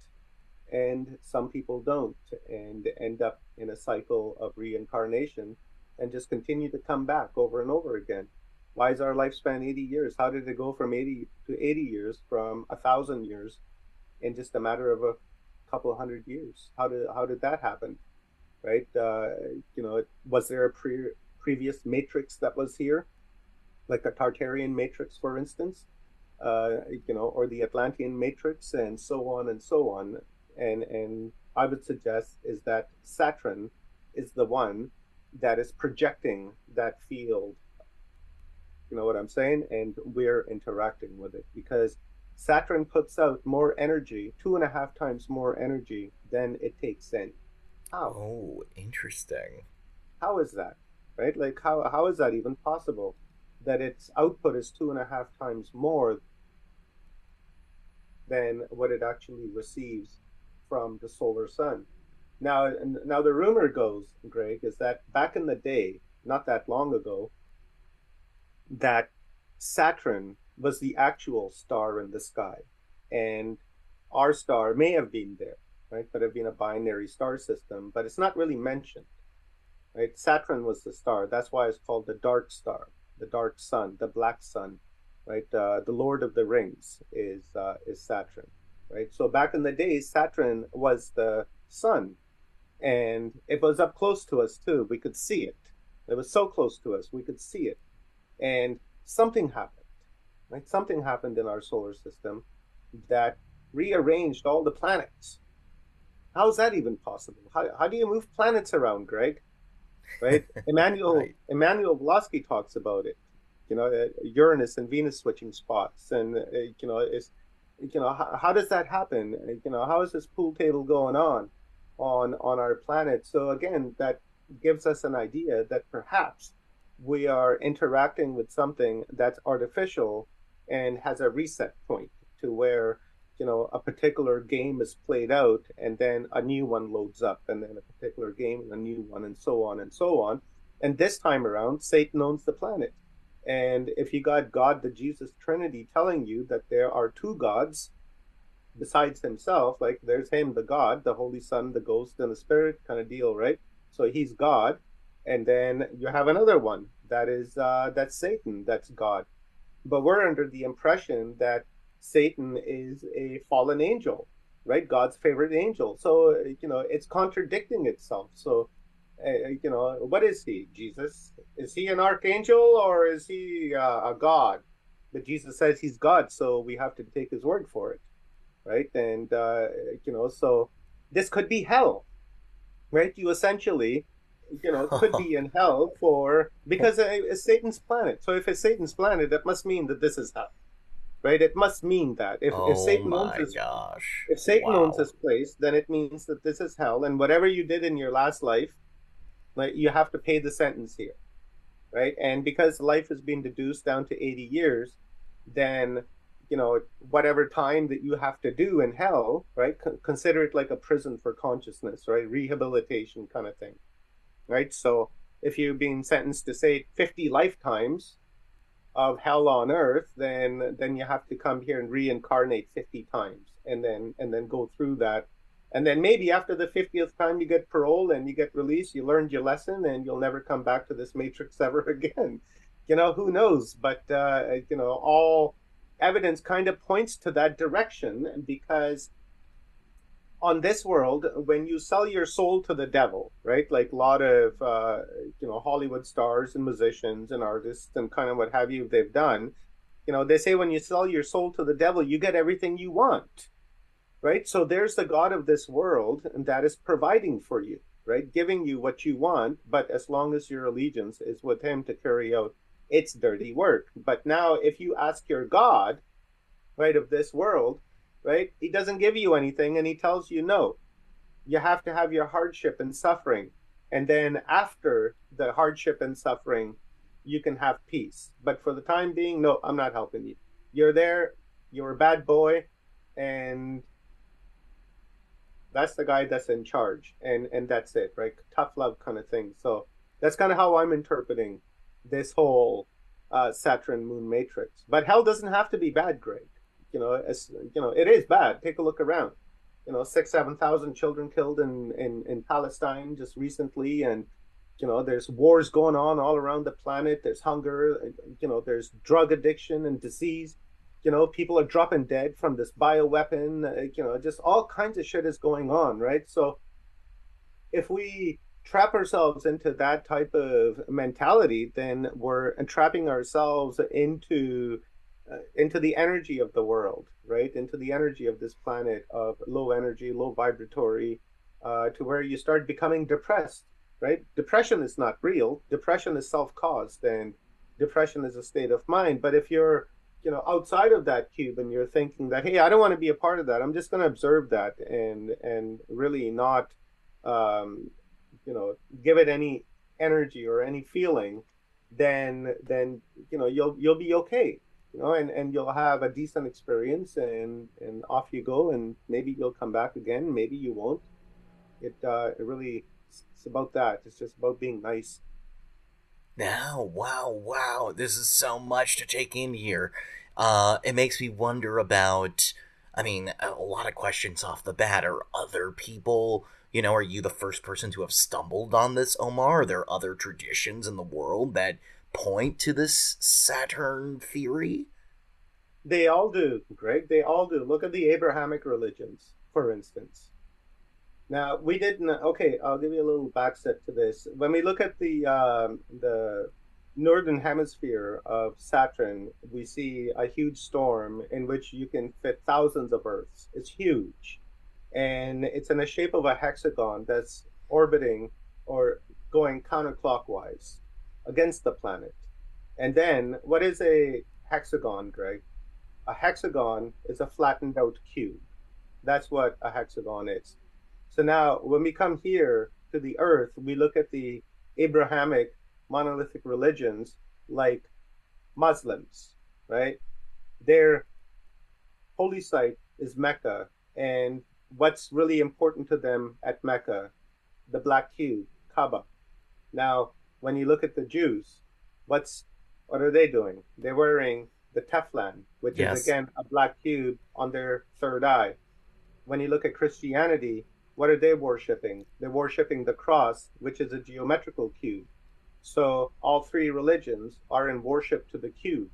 and some people don't and end up in a cycle of reincarnation and just continue to come back over and over again. Why is our lifespan 80 years? How did it go from 80 to 80 years from a thousand years in just a matter of a couple hundred years? How did how did that happen? Right? Uh, you know, was there a pre- previous matrix that was here, like the Tartarian matrix, for instance? Uh, you know, or the Atlantean matrix, and so on and so on. And and I would suggest is that Saturn is the one that is projecting that field. You know what I'm saying? And we're interacting with it because Saturn puts out more energy, two and a half times more energy than it takes in. How? Oh, interesting. How is that? Right? Like how how is that even possible? That its output is two and a half times more than what it actually receives from the solar sun. Now, now the rumor goes, Greg, is that back in the day, not that long ago, that Saturn was the actual star in the sky, and our star may have been there, right? But have been a binary star system, but it's not really mentioned, right? Saturn was the star. That's why it's called the dark star, the dark sun, the black sun, right? Uh, the Lord of the Rings is uh, is Saturn, right? So back in the day, Saturn was the sun, and it was up close to us too. We could see it. It was so close to us, we could see it, and something happened, right? Something happened in our solar system that rearranged all the planets. How is that even possible? How, how do you move planets around, Greg? Right? Emmanuel right. Immanuel Velikovsky talks about it you know, uh, Uranus and Venus switching spots, and uh, you know, it's you know, how, how does that happen? You know, how is this pool table going on on on our planet? So again, that gives us an idea that perhaps we are interacting with something that's artificial and has a reset point to where you know a particular game is played out and then a new one loads up and then a particular game and a new one and so on and so on and this time around satan owns the planet and if you got god the jesus trinity telling you that there are two gods besides himself like there's him the god the holy son the ghost and the spirit kind of deal right so he's god and then you have another one that is uh that's satan that's god but we're under the impression that Satan is a fallen angel, right? God's favorite angel. So, you know, it's contradicting itself. So, you know, what is he? Jesus? Is he an archangel or is he uh, a God? But Jesus says he's God, so we have to take his word for it, right? And, uh, you know, so this could be hell, right? You essentially, you know, could be in hell for because it's Satan's planet. So if it's Satan's planet, that must mean that this is hell right? It must mean that if, oh if Satan owns this, gosh. if Satan Wow. owns this place, then it means that this is hell, and whatever you did in your last life, like you have to pay the sentence here, right? And because life has been deduced down to eighty years, then you know whatever time that you have to do in hell, right? Con- consider it like a prison for consciousness, right? Rehabilitation kind of thing, right? So if you've been sentenced to say fifty lifetimes of hell on earth then then you have to come here and reincarnate 50 times and then and then go through that and then maybe after the 50th time you get parole and you get released you learned your lesson and you'll never come back to this matrix ever again. You know who knows? But uh, you know all evidence kind of points to that direction because on this world when you sell your soul to the devil right? Like a lot of uh, you know hollywood stars and musicians and artists and kind of what have you they've done. You know they say when you sell your soul to the devil you get everything you want right so there's the god of this world and that is providing for you right giving you what you want but as long as your allegiance is with him to carry out its dirty work but now if you ask your god right of this world right? He doesn't give you anything and he tells you no. You have to have your hardship and suffering. And then after the hardship and suffering, you can have peace. But for the time being, no, I'm not helping you. You're there, you're a bad boy, and that's the guy that's in charge. And and that's it, right? Tough love kind of thing. So that's kind of how I'm interpreting this whole uh, Saturn moon matrix. But hell doesn't have to be bad, Greg you know, as you know, it is bad. Take a look around. You know, six, seven thousand children killed in, in, in Palestine just recently, and you know, there's wars going on all around the planet. There's hunger. You know, there's drug addiction and disease. You know, people are dropping dead from this bioweapon. Uh, you know, just all kinds of shit is going on, right? So, if we trap ourselves into that type of mentality, then we're entrapping ourselves into uh, into the energy of the world, right? Into the energy of this planet of low energy, low vibratory, uh, to where you start becoming depressed, right? Depression is not real. Depression is self-caused, and depression is a state of mind. But if you're, you know, outside of that cube and you're thinking that, hey, I don't want to be a part of that. I'm just going to observe that and and really not, um, you know, give it any energy or any feeling, then then you know you'll you'll be okay you know, and, and you'll have a decent experience and, and off you go and maybe you'll come back again, maybe you won't. It uh it really it's about that. It's just about being nice. Now, wow, wow, this is so much to take in here. Uh, it makes me wonder about. I mean, a lot of questions off the bat. Are other people, you know, are you the first person to have stumbled on this, Omar? Are there other traditions in the world that point to this Saturn theory? They all do, Greg. They all do. Look at the Abrahamic religions, for instance. Now we didn't. Okay, I'll give you a little backstep to this. When we look at the um, the northern hemisphere of Saturn, we see a huge storm in which you can fit thousands of Earths. It's huge, and it's in the shape of a hexagon that's orbiting or going counterclockwise against the planet. And then, what is a hexagon, Greg? a hexagon is a flattened out cube. That's what a hexagon is. So now, when we come here to the earth, we look at the Abrahamic monolithic religions like Muslims, right? Their holy site is Mecca, and what's really important to them at Mecca, the black cube, Kaaba. Now, when you look at the Jews, what's what are they doing? They're wearing the tefillin, which Yes. is again a black cube on their third eye. When you look at Christianity, what are they worshiping? They're worshiping the cross, which is a geometrical cube. So all three religions are in worship to the cube,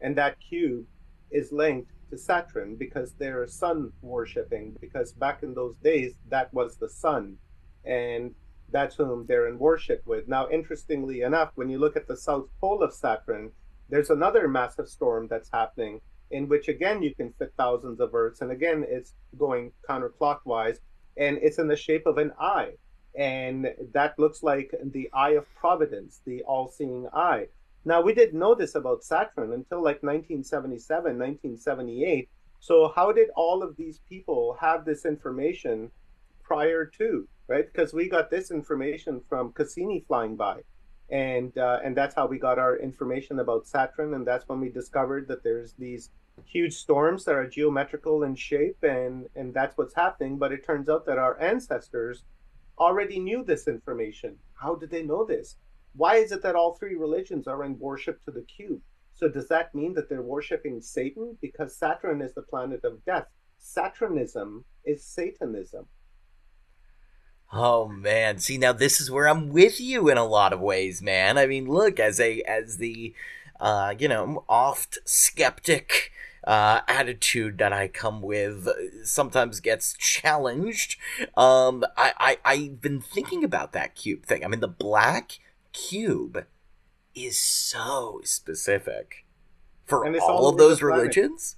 and that cube is linked to Saturn because they're sun worshipping. Because back in those days, that was the sun, and that's whom they're in worship with. Now, interestingly enough, when you look at the south pole of Saturn, there's another massive storm that's happening in which again you can fit thousands of Earths, and again it's going counterclockwise, and it's in the shape of an eye, and that looks like the eye of Providence, the all-seeing eye. Now we didn't know this about Saturn until like 1977, 1978. So how did all of these people have this information prior to, right? Because we got this information from Cassini flying by and uh, and that's how we got our information about Saturn, and that's when we discovered that there's these huge storms that are geometrical in shape, and and that's what's happening. But it turns out that our ancestors already knew this information. How did they know this? Why is it that all three religions are in worship to the cube? So does that mean that they're worshiping Satan because Saturn is the planet of death? Saturnism is Satanism. Oh man, see now this is where I'm with you in a lot of ways, man. I mean, look, as a as the uh, you know, oft skeptic uh, attitude that I come with sometimes gets challenged. Um, I, I I've been thinking about that cube thing. I mean, the black cube is so specific for all of those religions.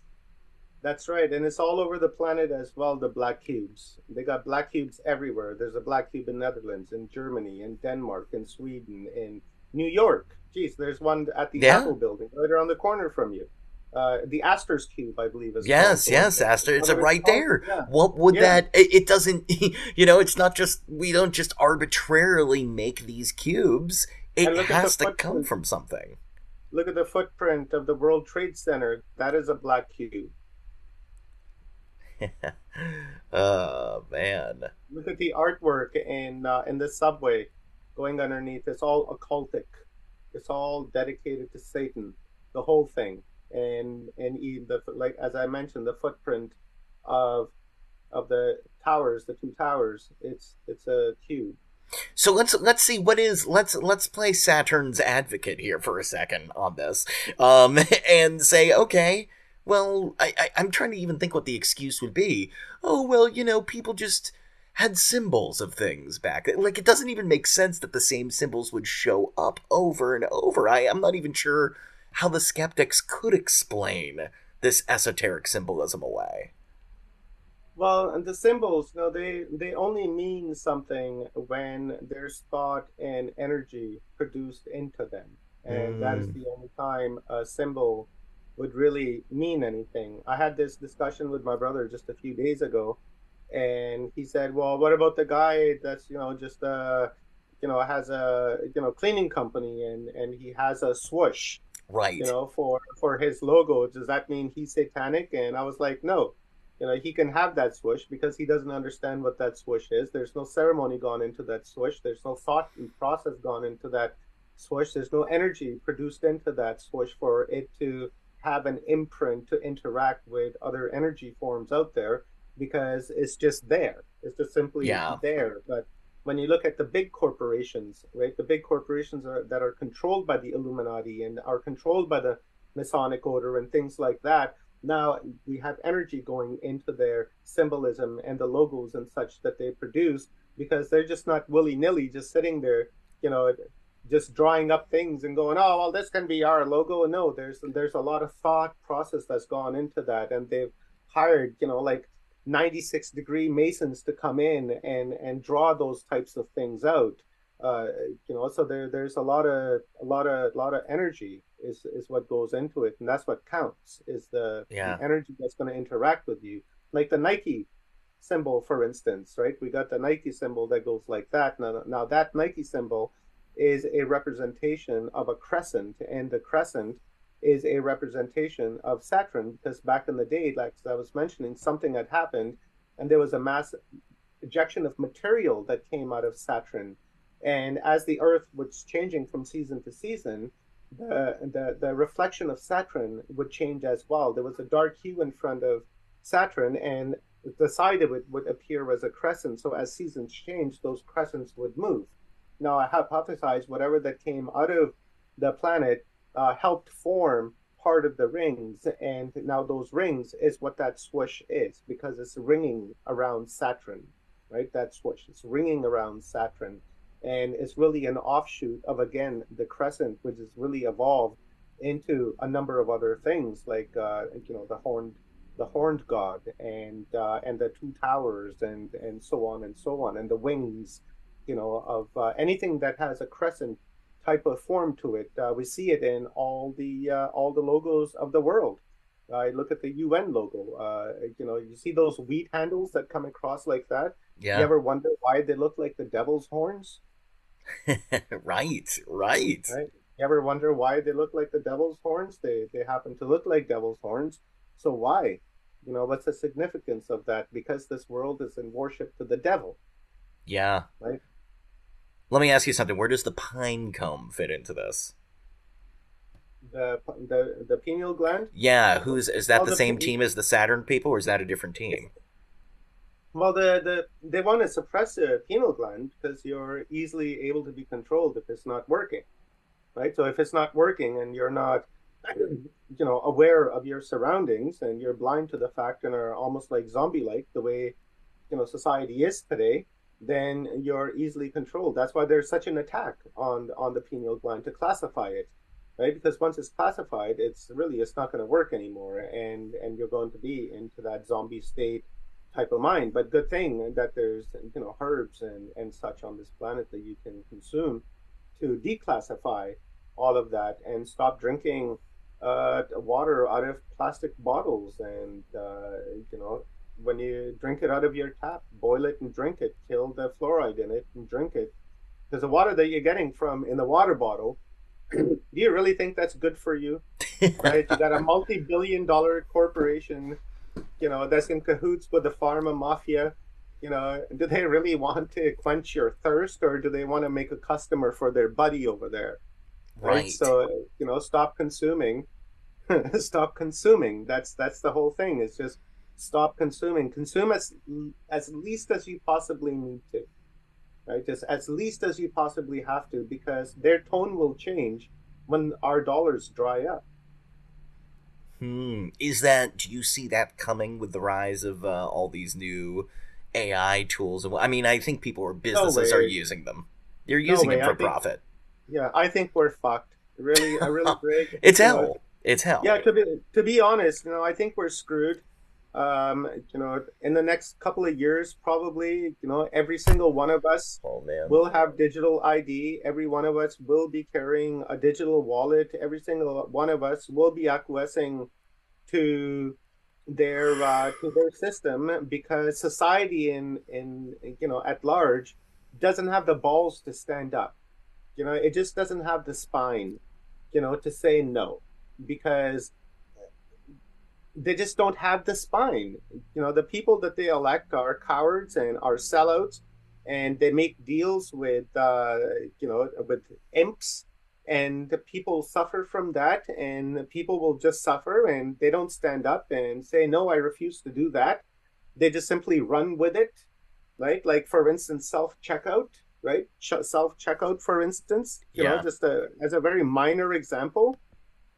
That's right, and it's all over the planet as well. The black cubes. They got black cubes everywhere. There's a black cube in Netherlands, in Germany, in Denmark, in Sweden, in New York. Geez, there's one at the Yeah. Apple Building, right around the corner from you. Uh, the Astor's cube, I believe, is Yes, yes, Aster. It's Whatever right there. Yeah. What would Yeah. that? It, it doesn't. You know, it's not just we don't just arbitrarily make these cubes. It has to come from something. Look at the footprint of the World Trade Center. That is a black cube. oh man. Look at the artwork in uh, in the subway going underneath. It's all occultic. It's all dedicated to Satan. The whole thing, and and even the like as I mentioned, the footprint of of the towers, the two towers. It's it's a cube. So let's let's see what is let's let's play Saturn's advocate here for a second on this, um, and say okay. Well, I, I I'm trying to even think what the excuse would be. Oh well, you know, people just had symbols of things back. Like it doesn't even make sense that the same symbols would show up over and over. I I'm not even sure how the skeptics could explain this esoteric symbolism away. Well, and the symbols, you know, they they only mean something when there's thought and energy produced into them, and that is Mm. the only time a symbol would really mean anything. I had this discussion with my brother just a few days ago, and he said, "Well, what about the guy that's you know just uh, you know has a you know cleaning company and and he has a swoosh." Right. you know, for for his logo. Does that mean he's satanic? And I was like, no. You know, he can have that swoosh because he doesn't understand what that swoosh is. There's no ceremony gone into that swoosh. There's no thought and process gone into that swoosh. There's no energy produced into that swoosh for it to have an imprint to interact with other energy forms out there because it's just there. It's just simply Yeah. there. But when you look at the big corporations, right, the big corporations are, that are controlled by the Illuminati and are controlled by the Masonic Order and things like that, now we have energy going into their symbolism and the logos and such that they produce because they're just not willy nilly just sitting there, you know, just drawing up things and going, oh well, this can be our logo. No, there's there's a lot of thought process that's gone into that, and they've hired, you know, like 96 degree masons to come in and and draw those types of things out Uh, you know, so there there's a lot of a lot of a lot of energy is is what goes into it, and that's what counts is the, Yeah. the energy that's going to interact with you, like the Nike symbol, for instance, right? We got the Nike symbol that goes like that. Now, now that Nike symbol is a representation of a crescent, and the crescent is a representation of Saturn because back in the day, like I was mentioning, something had happened, and there was a mass ejection of material that came out of Saturn. And as the Earth was changing from season to season, the, the, the reflection of Saturn would change as well. There was a dark hue in front of Saturn, and the side of it would appear as a crescent. So as seasons changed, those crescents would move. Now, I hypothesize whatever that came out of the planet uh, helped form part of the rings, and now those rings is what that swoosh is because it's ringing around Saturn, right? That swoosh, it's ringing around Saturn, and it's really an offshoot of again the crescent, which has really evolved into a number of other things like uh, you know the horned the horned god and uh, and the two towers and and so on and so on and the wings you know of uh, anything that has a crescent type of form to it uh, we see it in all the uh, all the logos of the world i look at the un logo uh, you know you see those wheat handles that come across like that Yeah. you ever wonder why they look like the devil's horns right. Right. right? You ever wonder why they look like the devil's horns? They they happen to look like devil's horns. So why? You know, what's the significance of that? Because this world is in worship to the devil. Yeah. Right. Let me ask you something. Where does the pine cone fit into this? The the the pineal gland. Yeah, who's is that Well, the the same pe- team as the Saturn people, or is that a different team? Well, the, the they want to suppress the pineal gland because you're easily able to be controlled if it's not working, right? So if it's not working and you're not, you know, aware of your surroundings and you're blind to the fact and are almost like zombie-like the way, you know, society is today, then you're easily controlled. That's why there's such an attack on on the pineal gland to calcify it, right? Because once it's calcified, it's really it's not going to work anymore, and and you're going to be into that zombie state type of mind. But good thing that there's you know herbs and and such on this planet that you can consume to decalcify all of that and stop drinking uh, water out of plastic bottles and uh, you know when you drink it out of your tap boil it and drink it kill the fluoride in it and drink it. Because the water that you're getting from in the water bottle. Do you really think that's good for you? Right? You got a multi-billion dollar corporation you know that's in cahoots with the pharma mafia. You know do they really want to quench your thirst or do they want to make a customer for their buddy over there? Right. so you know stop consuming. Stop consuming. That's that's the whole thing. It's just stop consuming consume as as least as you possibly need to right just as least as you possibly have to because their tone will change when our dollars dry up Hmm. Is that? Do you see that coming with the rise of uh, all these new AI tools? I mean, I think people or businesses are using them. They're using way, them I for think- profit. yeah i think we're fucked really i really Greg, It's you know, hell. It's hell. Yeah, to be to be honest, you know, I think we're screwed. Um, you know, in the next couple of years, probably, you know, every single one of us Oh man. will have digital ID. Every one of us will be carrying a digital wallet. Every single one of us will be acquiescing to their uh, to their system because society in in you know at large doesn't have the balls to stand up. You know, it just doesn't have the spine, you know, to say no because they just don't have the spine. You know, the people that they elect are cowards and are sellouts, and they make deals with, uh, you know, with imps, and the people suffer from that, and people will just suffer, and they don't stand up and say, no, I refuse to do that. They just simply run with it, right? Like, for instance, self checkout, right? Self checkout, for instance, you Yeah. know, just a, as a very minor example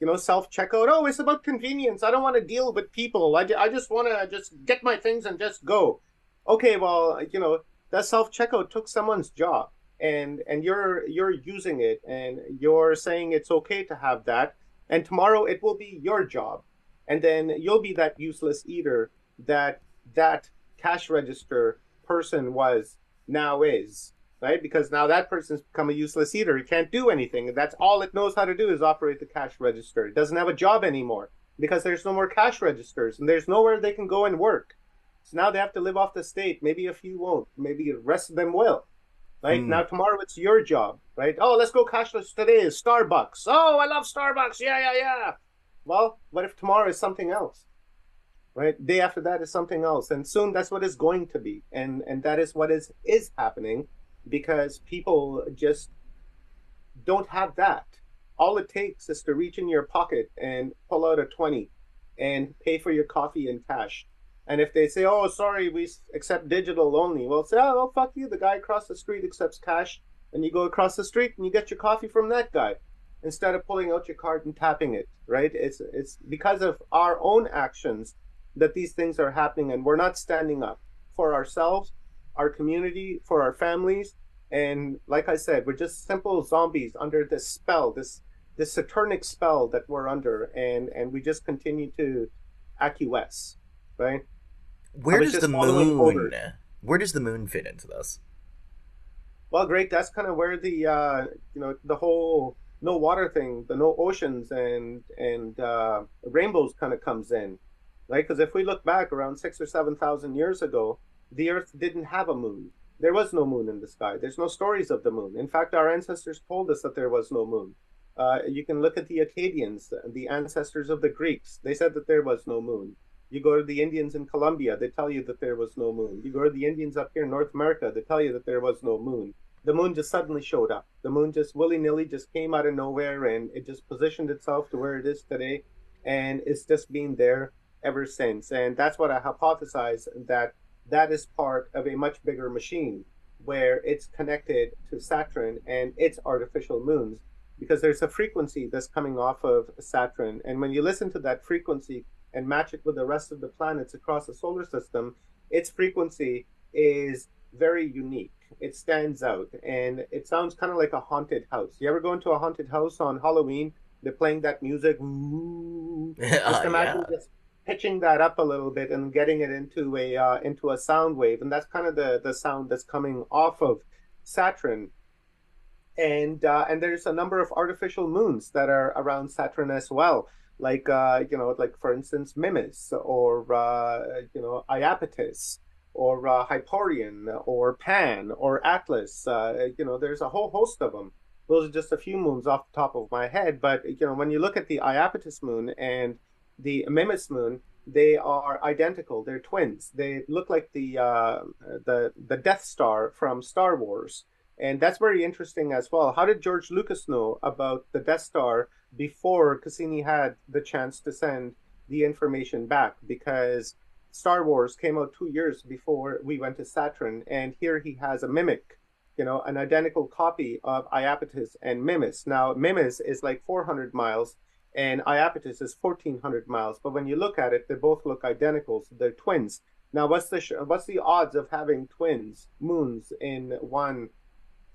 you know, self checkout. Oh, it's about convenience. I don't want to deal with people. I, I just want to just get my things and just go. Okay, well, you know, that self checkout took someone's job, and and you're you're using it, and you're saying it's okay to have that, and tomorrow it will be your job, and then you'll be that useless eater that that cash register person was now is right? Because now that person's become a useless eater. He can't do anything. That's all it knows how to do is operate the cash register. It doesn't have a job anymore because there's no more cash registers and there's nowhere they can go and work. So now they have to live off the state. Maybe a few won't. Maybe the rest of them will. Right Hmm. now, tomorrow it's your job. Right? Oh, let's go cashless today. Is Starbucks. Oh, I love Starbucks. Yeah, yeah, yeah. Well, what if tomorrow is something else? Right? Day after that is something else, and soon that's what it's going to be, and and that is what is is happening because people just don't have that. All it takes is to reach in your pocket and pull out a 20 and pay for your coffee in cash. And if they say, oh, sorry, we accept digital only, well, say, oh, well, fuck you. The guy across the street accepts cash. And you go across the street and you get your coffee from that guy instead of pulling out your card and tapping it, right? It's, it's because of our own actions that these things are happening and we're not standing up for ourselves, our community, for our families. And like I said, we're just simple zombies under this spell, this this saturnic spell that we're under, and and we just continue to acquiesce, right? Where does the moon? Where does the moon fit into this? Well, great. That's kind of where the uh, you know the whole no water thing, the no oceans and and uh, rainbows kind of comes in, right? Because if we look back around six or seven thousand years ago, the Earth didn't have a moon. There was no moon in the sky. There's no stories of the moon. In fact, our ancestors told us that there was no moon. Uh, you can look at the Arcadians, the ancestors of the Greeks. They said that there was no moon. You go to the Indians in Colombia, they tell you that there was no moon. You go to the Indians up here in North America, they tell you that there was no moon. The moon just suddenly showed up. The moon just willy nilly just came out of nowhere and it just positioned itself to where it is today. And it's just been there ever since. And that's what I hypothesize that that is part of a much bigger machine where it's connected to Saturn and its artificial moons because there's a frequency that's coming off of Saturn. And when you listen to that frequency and match it with the rest of the planets across the solar system, its frequency is very unique. It stands out and it sounds kind of like a haunted house. You ever go into a haunted house on Halloween? They're playing that music. Ooh. Just Uh, imagine yeah. just pitching that up a little bit and getting it into a uh, into a sound wave, and that's kind of the the sound that's coming off of Saturn. And uh, and there's a number of artificial moons that are around Saturn as well, like uh, you know, like for instance, Mimas or uh, you know, Iapetus or uh, Hyperion or Pan or Atlas. Uh, you know, there's a whole host of them. Those are just a few moons off the top of my head, but you know, when you look at the Iapetus moon and the Mimas moon, they are identical. They're twins. They look like the uh, the the Death Star from Star Wars, and that's very interesting as well. How did George Lucas know about the Death Star before Cassini had the chance to send the information back? Because Star Wars came out two years before we went to Saturn, and here he has a mimic, you know, an identical copy of Iapetus and Mimas. Now, Mimas is like 400 miles, and Iapetus is 1,400 miles. But when you look at it, they both look identical. So they're twins. Now, what's the sh- what's the odds of having twins moons in one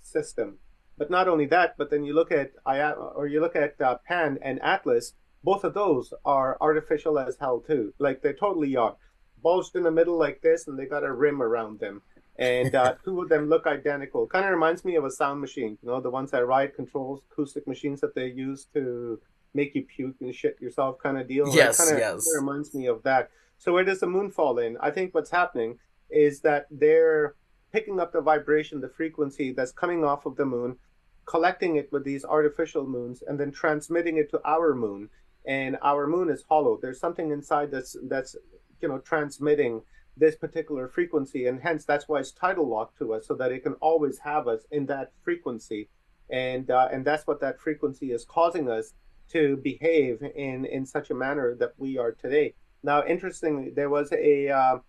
system? But not only that, but then you look at Ia- or you look at uh, Pan and Atlas. Both of those are artificial as hell too. Like they totally are bulged in the middle like this, and they got a rim around them. And uh, two of them look identical. Kind of reminds me of a sound machine. You know, the ones that Riot controls, acoustic machines that they use to make you puke and shit yourself, kind of deal. Yes, kind of yes. reminds me of that. So where does the moon fall in? I think what's happening is that they're picking up the vibration, the frequency that's coming off of the moon, collecting it with these artificial moons, and then transmitting it to our moon. And our moon is hollow. There's something inside that's that's you know transmitting this particular frequency, and hence that's why it's tidal locked to us, so that it can always have us in that frequency, and uh, and that's what that frequency is causing us to behave in in such a manner that we are today. Now, interestingly, there was a uh,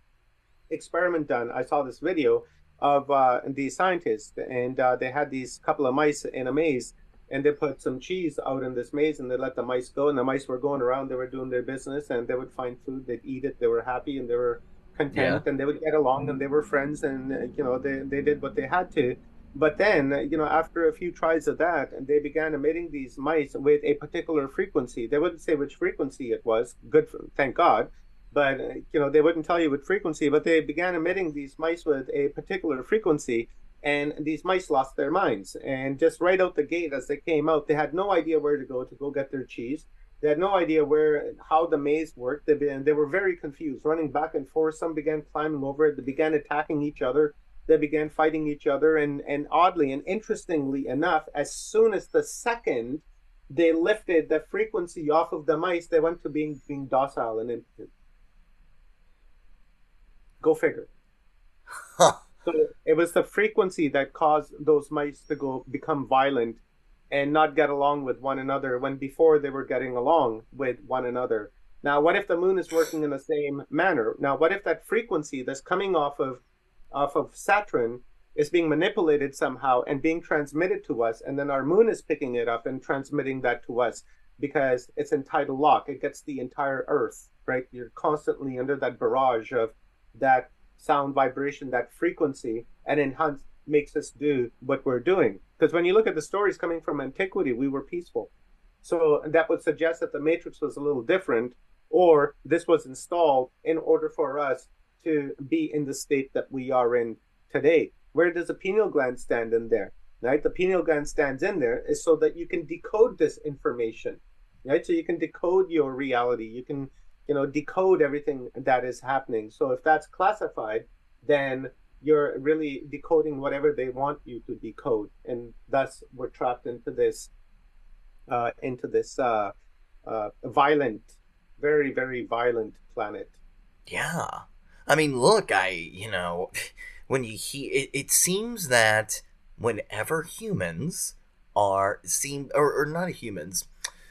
experiment done. I saw this video of uh, the scientists, and uh, they had these couple of mice in a maze, and they put some cheese out in this maze, and they let the mice go, and the mice were going around. They were doing their business, and they would find food, they'd eat it, they were happy, and they were content, and they would get along, and they were friends, and uh, you know they they did what they had to. But then, you know, after a few tries of that, and they began emitting these mice with a particular frequency. They wouldn't say which frequency it was. Good, for, thank God. But uh, you know, they wouldn't tell you what frequency. But they began emitting these mice with a particular frequency, and these mice lost their minds. And just right out the gate, as they came out, they had no idea where to go to go get their cheese. They had no idea where how the maze worked. They been they were very confused, running back and forth. Some began climbing over it. They began attacking each other. They began fighting each other. And and oddly and interestingly enough, as soon as the second they lifted the frequency off of the mice, they went to being being docile and impotent. Go figure. Huh. So it was the frequency that caused those mice to go become violent and not get along with one another when before they were getting along with one another. Now, what if the moon is working in the same manner? Now, what if that frequency that's coming off of off of Saturn is being manipulated somehow and being transmitted to us, and then our moon is picking it up and transmitting that to us because it's in tidal lock. It gets the entire Earth, right? You're constantly under that barrage of that sound vibration, that frequency, and enhance makes us do what we're doing. Because when you look at the stories coming from antiquity, we were peaceful. So that would suggest that the matrix was a little different, or this was installed in order for us to be in the state that we are in today. Where does the pineal gland stand in there? Right? The pineal gland stands in there is so that you can decode this information. Right? So you can decode your reality. You can you know decode everything that is happening so if that's calcified then you're really decoding whatever they want you to decode and thus we're trapped into this uh, into this uh, uh, violent very very violent planet Yeah. I mean, look, I, you know, when you hear it, it seems that whenever humans are seem or, or not humans,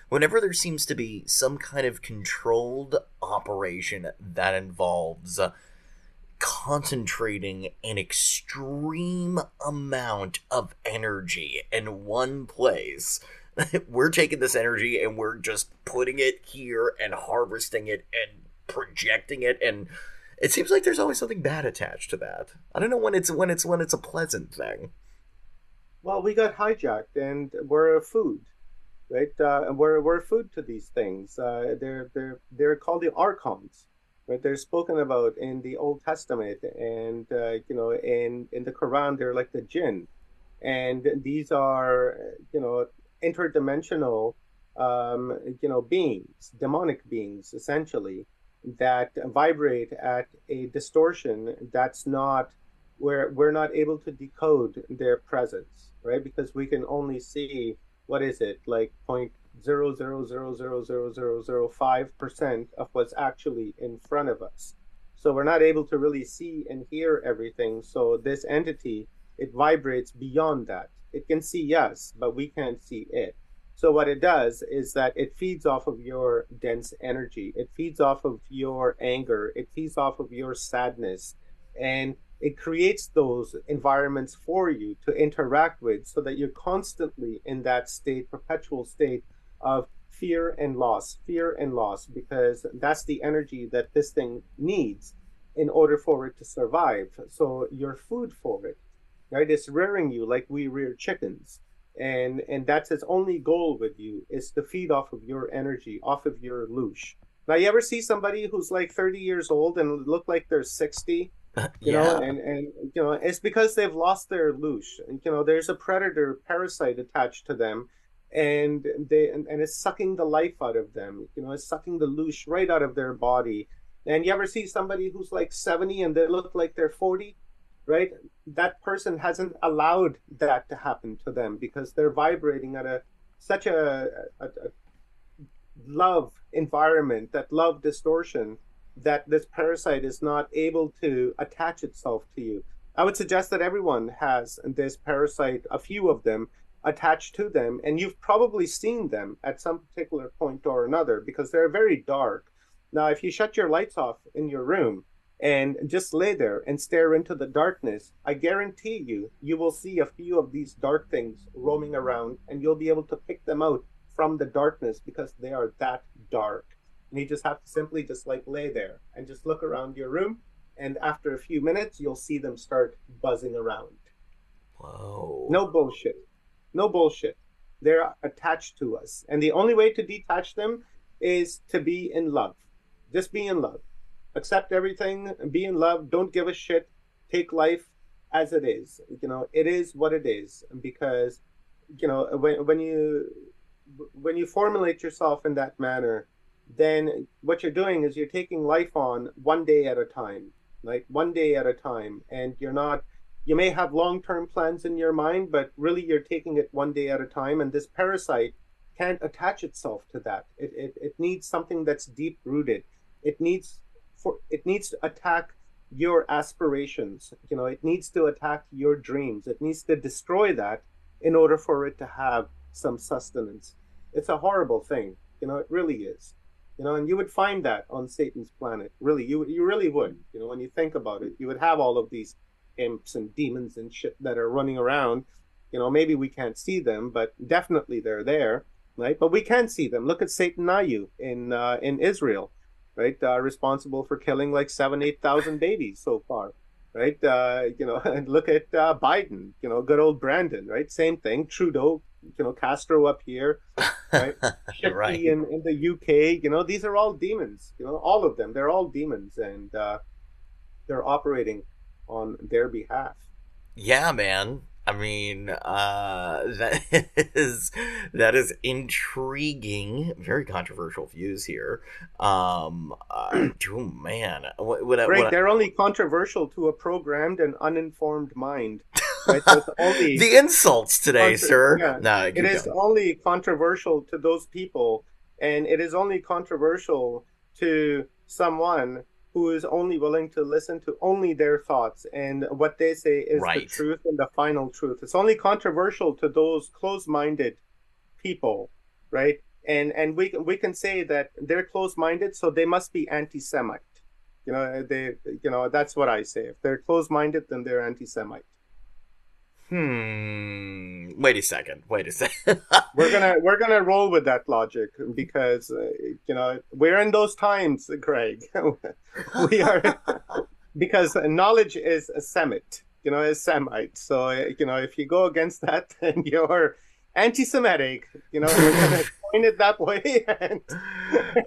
whenever there seems to be some kind of controlled operation that involves concentrating an extreme amount of energy in one place, we're taking this energy and we're just putting it here and harvesting it and projecting it and it seems like there's always something bad attached to that. I don't know when it's when it's when it's a pleasant thing. well we got hijacked and we're a food right? Uh, and we're, we're food to these things. Uh, they're they're they're called the archons right? They're spoken about in the old testament and uh, you know in in the quran they're like the jinn. And these are you know interdimensional um, you know beings demonic beings essentially that vibrate at a distortion that's not where we're not able to decode their presence right? Because we can only see what is it? Like point zero zero zero zero zero zero zero five percent of what's actually in front of us. So we're not able to really see and hear everything. So this entity it vibrates beyond that. It can see us but we can't see it so what it does is that it feeds off of your dense energy. It feeds off of your anger. It feeds off of your sadness. And it creates those environments for you to interact with so that you're constantly in that state perpetual state of fear and loss fear and loss because that's the energy that this thing needs in order for it to survive. So you're food for it right it's rearing you like we rear chickens and and that's its only goal with you is to feed off of your energy off of your loosh now you ever see somebody who's like 30 years old and look like they're 60 you yeah. know and and you know it's because they've lost their and you know there's a predator parasite attached to them and they and, and it's sucking the life out of them. You know it's sucking the loosh right out of their body. And you ever see somebody who's like 70 and they look like they're 40 right that person hasn't allowed that to happen to them because they're vibrating at a such a, a, a love environment that love distortion that this parasite is not able to attach itself to you. I would suggest that everyone has this parasite, a few of them, attached to them, and you've probably seen them at some particular point or another because they're very dark. Now, if you shut your lights off in your room and just lay there and stare into the darkness, I guarantee you, you will see a few of these dark things roaming around and you'll be able to pick them out from the darkness because they are that dark. And you just have to simply just like lay there and just look around your room. And after a few minutes you'll see them start buzzing around. Whoa. no bullshit. No bullshit. They're attached to us. And the only way to detach them is to be in love. Just be in love accept everything be in love don't give a shit take life as it is. You know, it is what it is because you know when when you when you formulate yourself in that manner, then what you're doing is you're taking life on one day at a time, like one day at a time, and you're not. You may have long-term plans in your mind, but really you're taking it one day at a time. And this parasite can't attach itself to that. It, it, it needs something that's deep rooted. It needs for it needs to attack your aspirations. You know, it needs to attack your dreams. It needs to destroy that in order for it to have some sustenance. It's a horrible thing. You know, it really is. You know, and you would find that on Satan's planet. Really, you you really would. You know, when you think about it, you would have all of these imps and demons and shit that are running around. You know, maybe we can't see them, but definitely they're there, right? But we can see them. Look at Satanyahu in uh, in Israel right? Uh, responsible for killing like seven, eight thousand babies so far, right? Uh, you know, and look at uh, Biden, you know, good old Brandon, right? Same thing. Trudeau, you know, Castro up here, right? right. in, in the UK, you know, these are all demons, you know, all of them. They're all demons, and uh, they're operating on their behalf. Yeah, man. I mean, uh, that is that is intriguing. Very controversial views here. Um, uh, oh man, what, what, Greg, what, they're only controversial to a programmed and uninformed mind. Right? So only the insults today, contra- sir. yeah. No, it is going. only controversial to those people, and it is only controversial to someone who is only willing to listen to only their thoughts and what they say is the truth and the final truth. It's only controversial to those closed-minded people, right? And and we we can say that they're closed-minded, so they must be anti-Semite. You know, they you know that's what I say. If they're closed-minded, then they're anti-Semite. Hmm. Wait a second. Wait a second. We're gonna we're gonna roll with that logic because uh, you know we're in those times, Greg. we are because knowledge is a Semite, you know, is Semite. So you know, if you go against that, then you're anti-Semitic. You know, we're gonna point it that way. And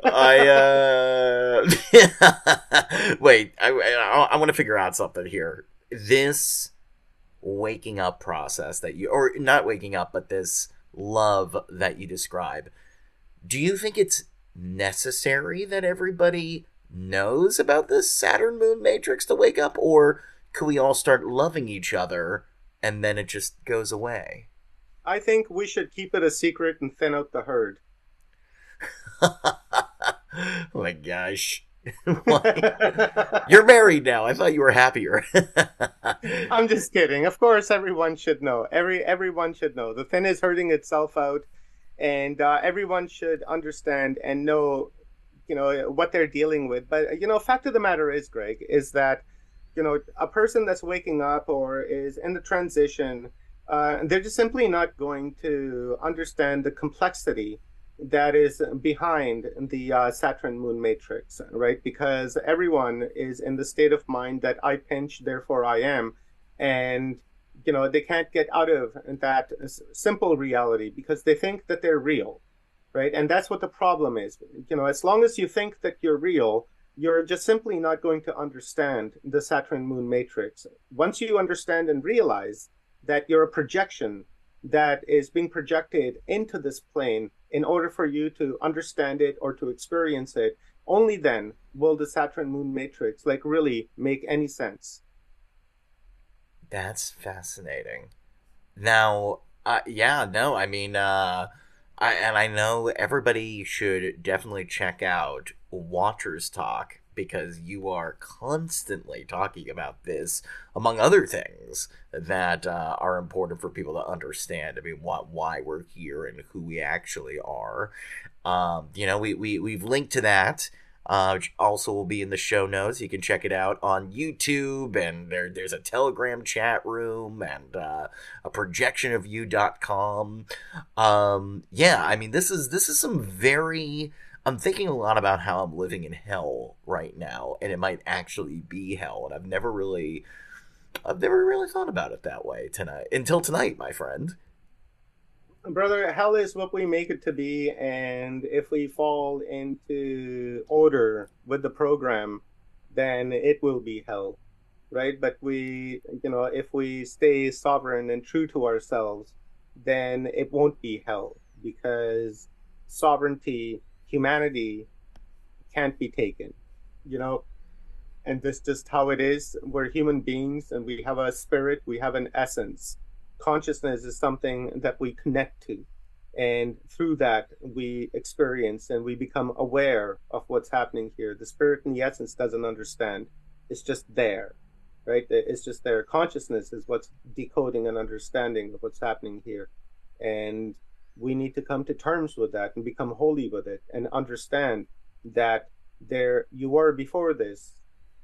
I uh wait. I I, I want to figure out something here. This waking up process that you, or not waking up, but this love that you describe. Do you think it's necessary that everybody knows about this Saturn Moon Matrix to wake up, or could we all start loving each other and then it just goes away? I think we should keep it a secret and thin out the herd. oh my gosh. You're married now. I thought you were happier. I'm just kidding. Of course, everyone should know. Every everyone should know. The thin is hurting itself out, and uh, everyone should understand and know, you know, what they're dealing with. But you know, fact of the matter is, Greg, is that you know a person that's waking up or is in the transition, uh, they're just simply not going to understand the complexity that is behind the uh, Saturn Moon matrix, right? Because everyone is in the state of mind that I pinch, therefore I am, and you know they can't get out of that simple reality because they think that they're real, right? And that's what the problem is. You know, as long as you think that you're real, you're just simply not going to understand the Saturn Moon matrix. Once you understand and realize that you're a projection that is being projected into this plane in order for you to understand it or to experience it only then will the saturn moon matrix like really make any sense That's fascinating. Now, uh, yeah, no, I mean, uh, I and I know everybody should definitely check out WatchersTalk because you are constantly talking about this, among other things that uh, are important for people to understand. I mean, what why we're here and who we actually are. Um, you know, we we we've linked to that. Uh, which also will be in the show notes. You can check it out on YouTube, and there, there's a Telegram chat room and uh, a projection of you.com. Um, yeah, I mean, this is this is some very. I'm thinking a lot about how I'm living in hell right now, and it might actually be hell, and I've never really, I've never really thought about it that way tonight until tonight, my friend. brother hell is what we make it to be and if we fall into order with the program then it will be hell right? But we, you know, if we stay sovereign and true to ourselves, then it won't be hell because sovereignty, humanity can't be taken, you know. And this just how it is. We're human beings and we have a spirit, we have an essence. Consciousness is something that we connect to. And through that, we experience and we become aware of what's happening here. The spirit and the essence doesn't understand, it's just there right? It's just their consciousness is what's decoding and understanding of what's happening here. And we need to come to terms with that and become holy with it and understand that there you were before this,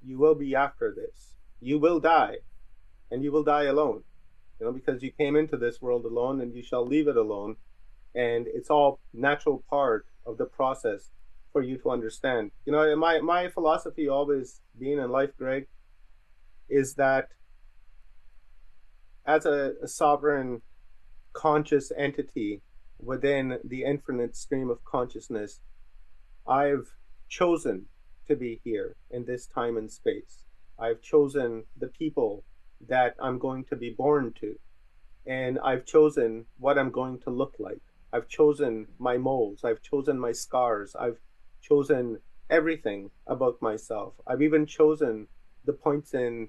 you will be after this. You will die, and you will die alone. You know, because you came into this world alone and you shall leave it alone. And it's all natural part of the process for you to understand. You know, my my philosophy always being in life, Greg, is that as a, a sovereign conscious entity within the infinite stream of consciousness, I've chosen to be here in this time and space. I've chosen the people that I'm going to be born to. And I've chosen what I'm going to look like. I've chosen my moles. I've chosen my scars. I've chosen everything about myself. I've even chosen the points in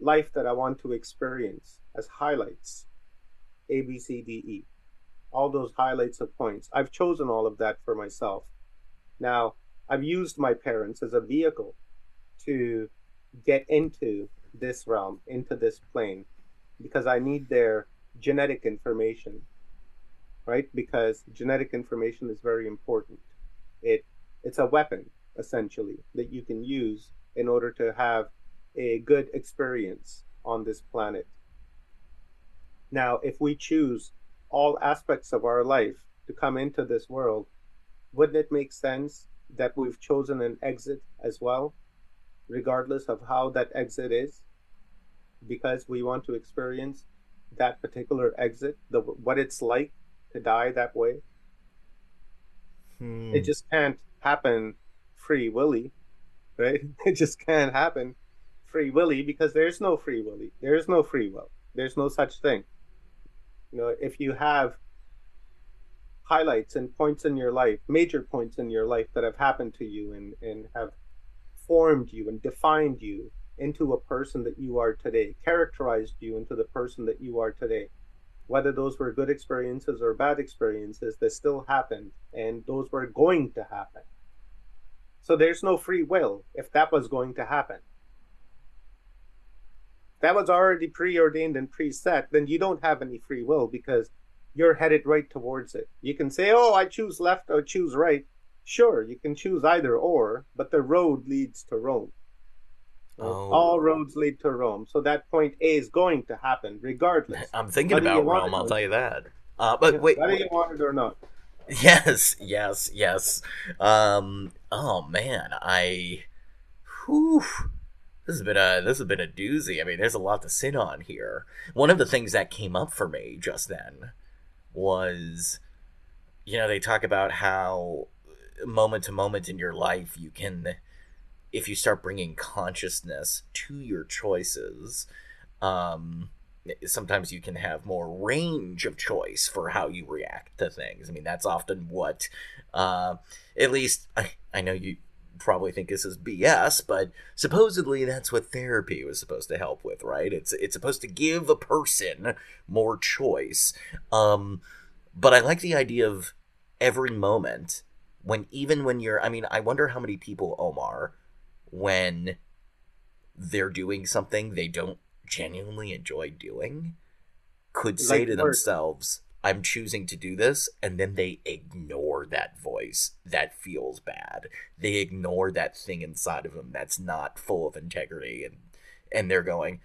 life that I want to experience as highlights A, B, C, D, E. All those highlights of points. I've chosen all of that for myself. Now, I've used my parents as a vehicle to get into this realm, into this plane, because I need their genetic information, right? Because genetic information is very important. It it's a weapon essentially that you can use in order to have a good experience on this planet. Now, if we choose all aspects of our life to come into this world, wouldn't it make sense that we've chosen an exit as well, regardless of how that exit is? Because we want to experience that particular exit, the what it's like to die that way. Hmm. It just can't happen free willy, right? It just can't happen free willy because there's no free willy. There's no free will. There's no such thing. You know, if you have highlights and points in your life, major points in your life that have happened to you and, and have formed you and defined you into a person that you are today, characterized you into the person that you are today. Whether those were good experiences or bad experiences, they still happened and those were going to happen. So there's no free will if that was going to happen that was already preordained and preset, then you don't have any free will because you're headed right towards it. You can say, oh, I choose left or choose right. Sure, you can choose either or, but the road leads to Rome. Oh. All roads lead to Rome. So that point A is going to happen regardless. I'm thinking about Rome, I'll tell you that. Uh, but yeah, wait. Whether you want it or not. Yes, yes, yes. Um, oh man, I. Whew this has been a this has been a doozy. I mean, there's a lot to sit on here. One of the things that came up for me just then was, you know, they talk about how moment to moment in your life you can, if you start bringing consciousness to your choices, um, sometimes you can have more range of choice for how you react to things. I mean, that's often what, uh, at least I, I know you probably think this is BS, but supposedly that's what therapy was supposed to help with, right? It's it's supposed to give a person more choice. Um, but I like the idea of every moment when even when you're I mean, I wonder how many people, Omar, when they're doing something they don't genuinely enjoy doing, could say like to themselves, I'm choosing to do this, and then they ignore that voice that feels bad. They ignore that thing inside of them that's not full of integrity, and and they're going,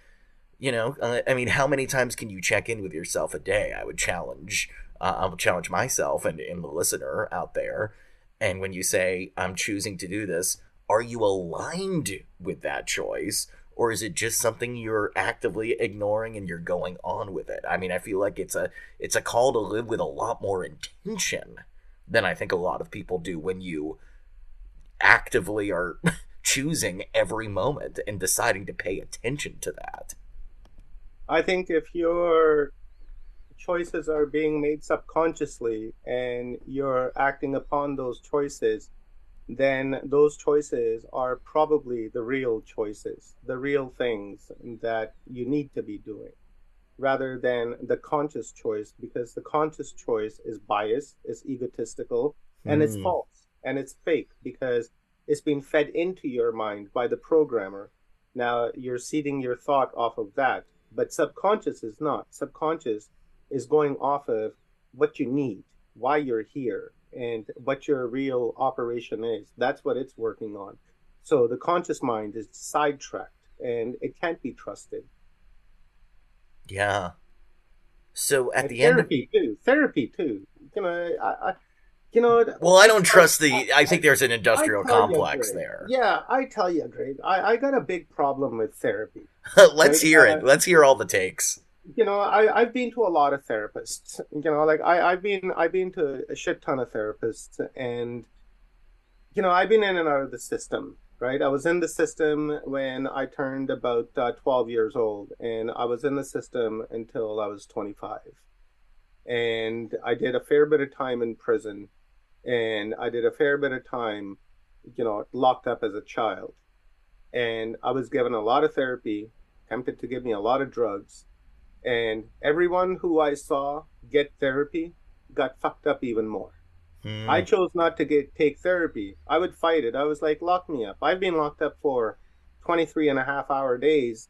you know, uh, I mean, how many times can you check in with yourself a day? I would challenge, uh, I would challenge myself and, and the listener out there. And when you say I'm choosing to do this, are you aligned with that choice? Or is it just something you're actively ignoring and you're going on with it? I mean, I feel like it's a it's a call to live with a lot more intention than I think a lot of people do when you actively are choosing every moment and deciding to pay attention to that. I think if your choices are being made subconsciously and you're acting upon those choices, then those choices are probably the real choices, the real things that you need to be doing, rather than the conscious choice, because the conscious choice is biased, is egotistical, and it's Hmm. false and it's fake because it's been fed into your mind by the programmer. Now you're seeding your thought off of that, but subconscious is not. Subconscious is going off of what you need, why you're here, and what your real operation is. That's what it's working on. So the conscious mind is sidetracked and it can't be trusted. Yeah. So at And the end, of, therapy too. Therapy too. You know, I, I you know. well, I don't trust the. I think there's an industrial I complex there. Yeah, I tell you, Greg, I, I got a big problem with therapy. Let's hear it. Let's hear all the takes. You know, I, I've been to a lot of therapists. You know, like I, I've been I've been to a shit ton of therapists and you know, I've been in and out of the system, right? I was in the system when I turned about uh, 12 years old, and I was in the system until I was 25. And I did a fair bit of time in prison, and I did a fair bit of time, you know, locked up as a child. And I was given a lot of therapy, attempted to give me a lot of drugs, and everyone who I saw get therapy got fucked up even more. Hmm. I chose not to get take therapy. I would fight it. I was like, lock me up. I've been locked up for 23 and a half hour days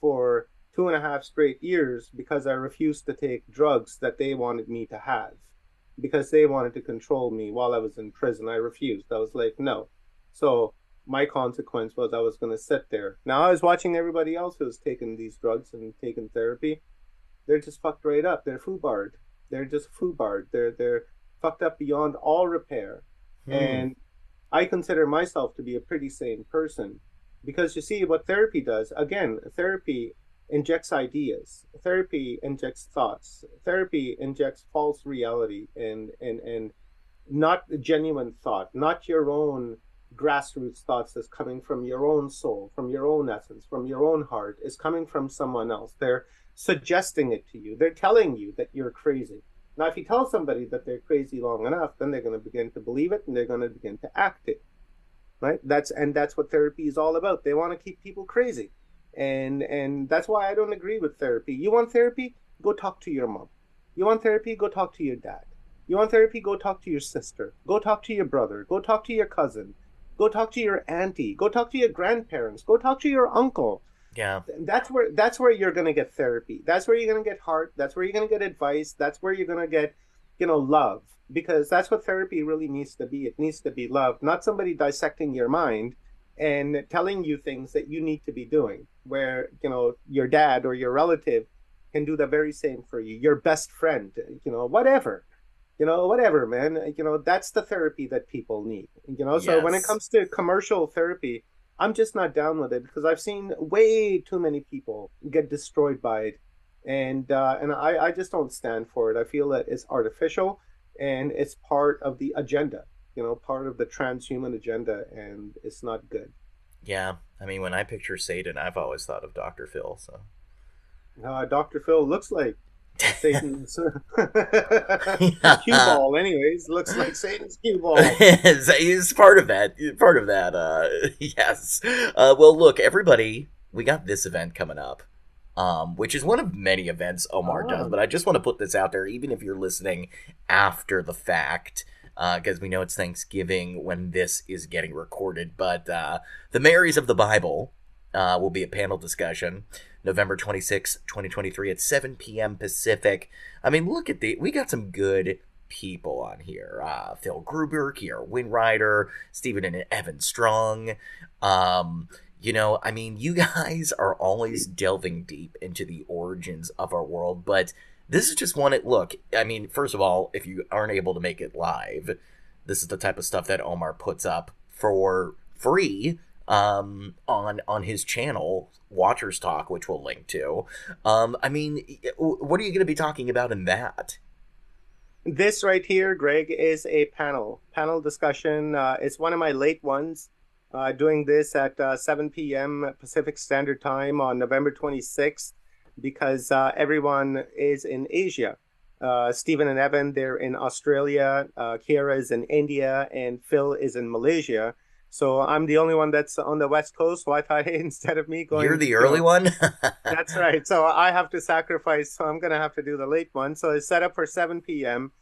for two and a half straight years because I refused to take drugs that they wanted me to have because they wanted to control me while I was in prison. I refused. I was like, no. So my consequence was I was going to sit there. Now I was watching everybody else who was taking these drugs and taking therapy. They're just fucked right up. They're foobarred. They're just foobarred. They're they're fucked up beyond all repair. Hmm. And I consider myself to be a pretty sane person because you see what therapy does. Again, therapy injects ideas. Therapy injects thoughts. Therapy injects false reality and and and not genuine thought, not your own grassroots thoughts that's coming from your own soul, from your own essence, from your own heart, is coming from someone else. They're suggesting it to you. They're telling you that you're crazy. Now, if you tell somebody that they're crazy long enough, then they're going to begin to believe it and they're going to begin to act it. Right? That's and that's what therapy is all about. They want to keep people crazy. And and that's why I don't agree with therapy. You want therapy? Go talk to your mom. You want therapy? Go talk to your dad. You want therapy? Go talk to your sister. Go talk to your brother. Go talk to your cousin. Go talk to your auntie. Go talk to your grandparents. Go talk to your uncle yeah. that's where that's where you're going to get therapy that's where you're going to get heart that's where you're going to get advice that's where you're going to get you know love because that's what therapy really needs to be it needs to be love not somebody dissecting your mind and telling you things that you need to be doing where you know your dad or your relative can do the very same for you your best friend you know whatever you know whatever man you know that's the therapy that people need you know so when it comes to commercial therapy I'm just not down with it because I've seen way too many people get destroyed by it, and uh, and I, I just don't stand for it. I feel that it's artificial and it's part of the agenda, you know, part of the transhuman agenda, and it's not good. Yeah. I mean, when I picture Satan, I've always thought of Dr. Phil. So. Uh, Dr. Phil looks like Satan's cue ball, anyways. Looks like Satan's cue ball. He's part of that. Part of that. Uh, yes. Uh, well, look, everybody, we got this event coming up, um, which is one of many events Omar Oh. does. But I just want to put this out there, even if you're listening after the fact, because we know it's Thanksgiving when this is getting recorded. But uh, the Marys of the Bible uh, will be a panel discussion. November 26, 2023 at 7 p.m. Pacific. I mean, look at the we got some good people on here. Uh, Phil Gruber, Kiara Windrider, Stephen and Evan Strong. Um, you know, I mean, you guys are always delving deep into the origins of our world, but this is just one. It Look, I mean, first of all, if you aren't able to make it live, this is the type of stuff that Omar puts up for free um on on his channel WatchersTalk which we'll link to um i mean what are you going to be talking about in that This right here, Greg, is a panel panel discussion. Uh, it's one of my late ones. uh, doing this at uh, 7 p.m. Pacific Standard Time on November 26th because uh, everyone is in Asia. Uh, Stephen and Evan, they're in Australia. Uh, Kiara is in India, and Phil is in Malaysia. So I'm the only one that's on the West Coast Wi-Fi instead of me going. You're the early one. that's right. So I have to sacrifice. So I'm gonna have to do the late one. So it's set up for 7 p.m.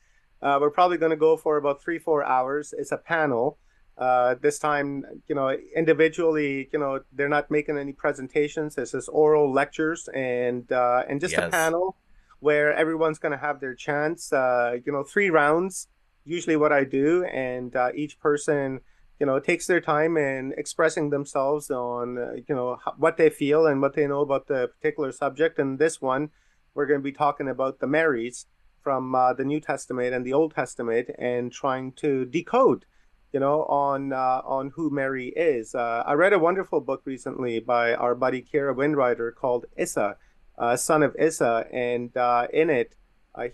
Uh, we're probably gonna go for about three, four hours. It's a panel. Uh, this time, you know, individually, you know, they're not making any presentations. It's just oral lectures and uh, and just Yes. a panel where everyone's going to have their chance. Uh, you know, three rounds, usually what I do, and uh, each person, you know, takes their time in expressing themselves on, uh, you know, what they feel and what they know about the particular subject. And this one, we're going to be talking about the Marys from uh, the New Testament and the Old Testament, and trying to decode you know, on uh, on who Mary is. Uh, I read a wonderful book recently by our buddy Kiara Windrider called Issa, uh, son of Issa, and uh, in it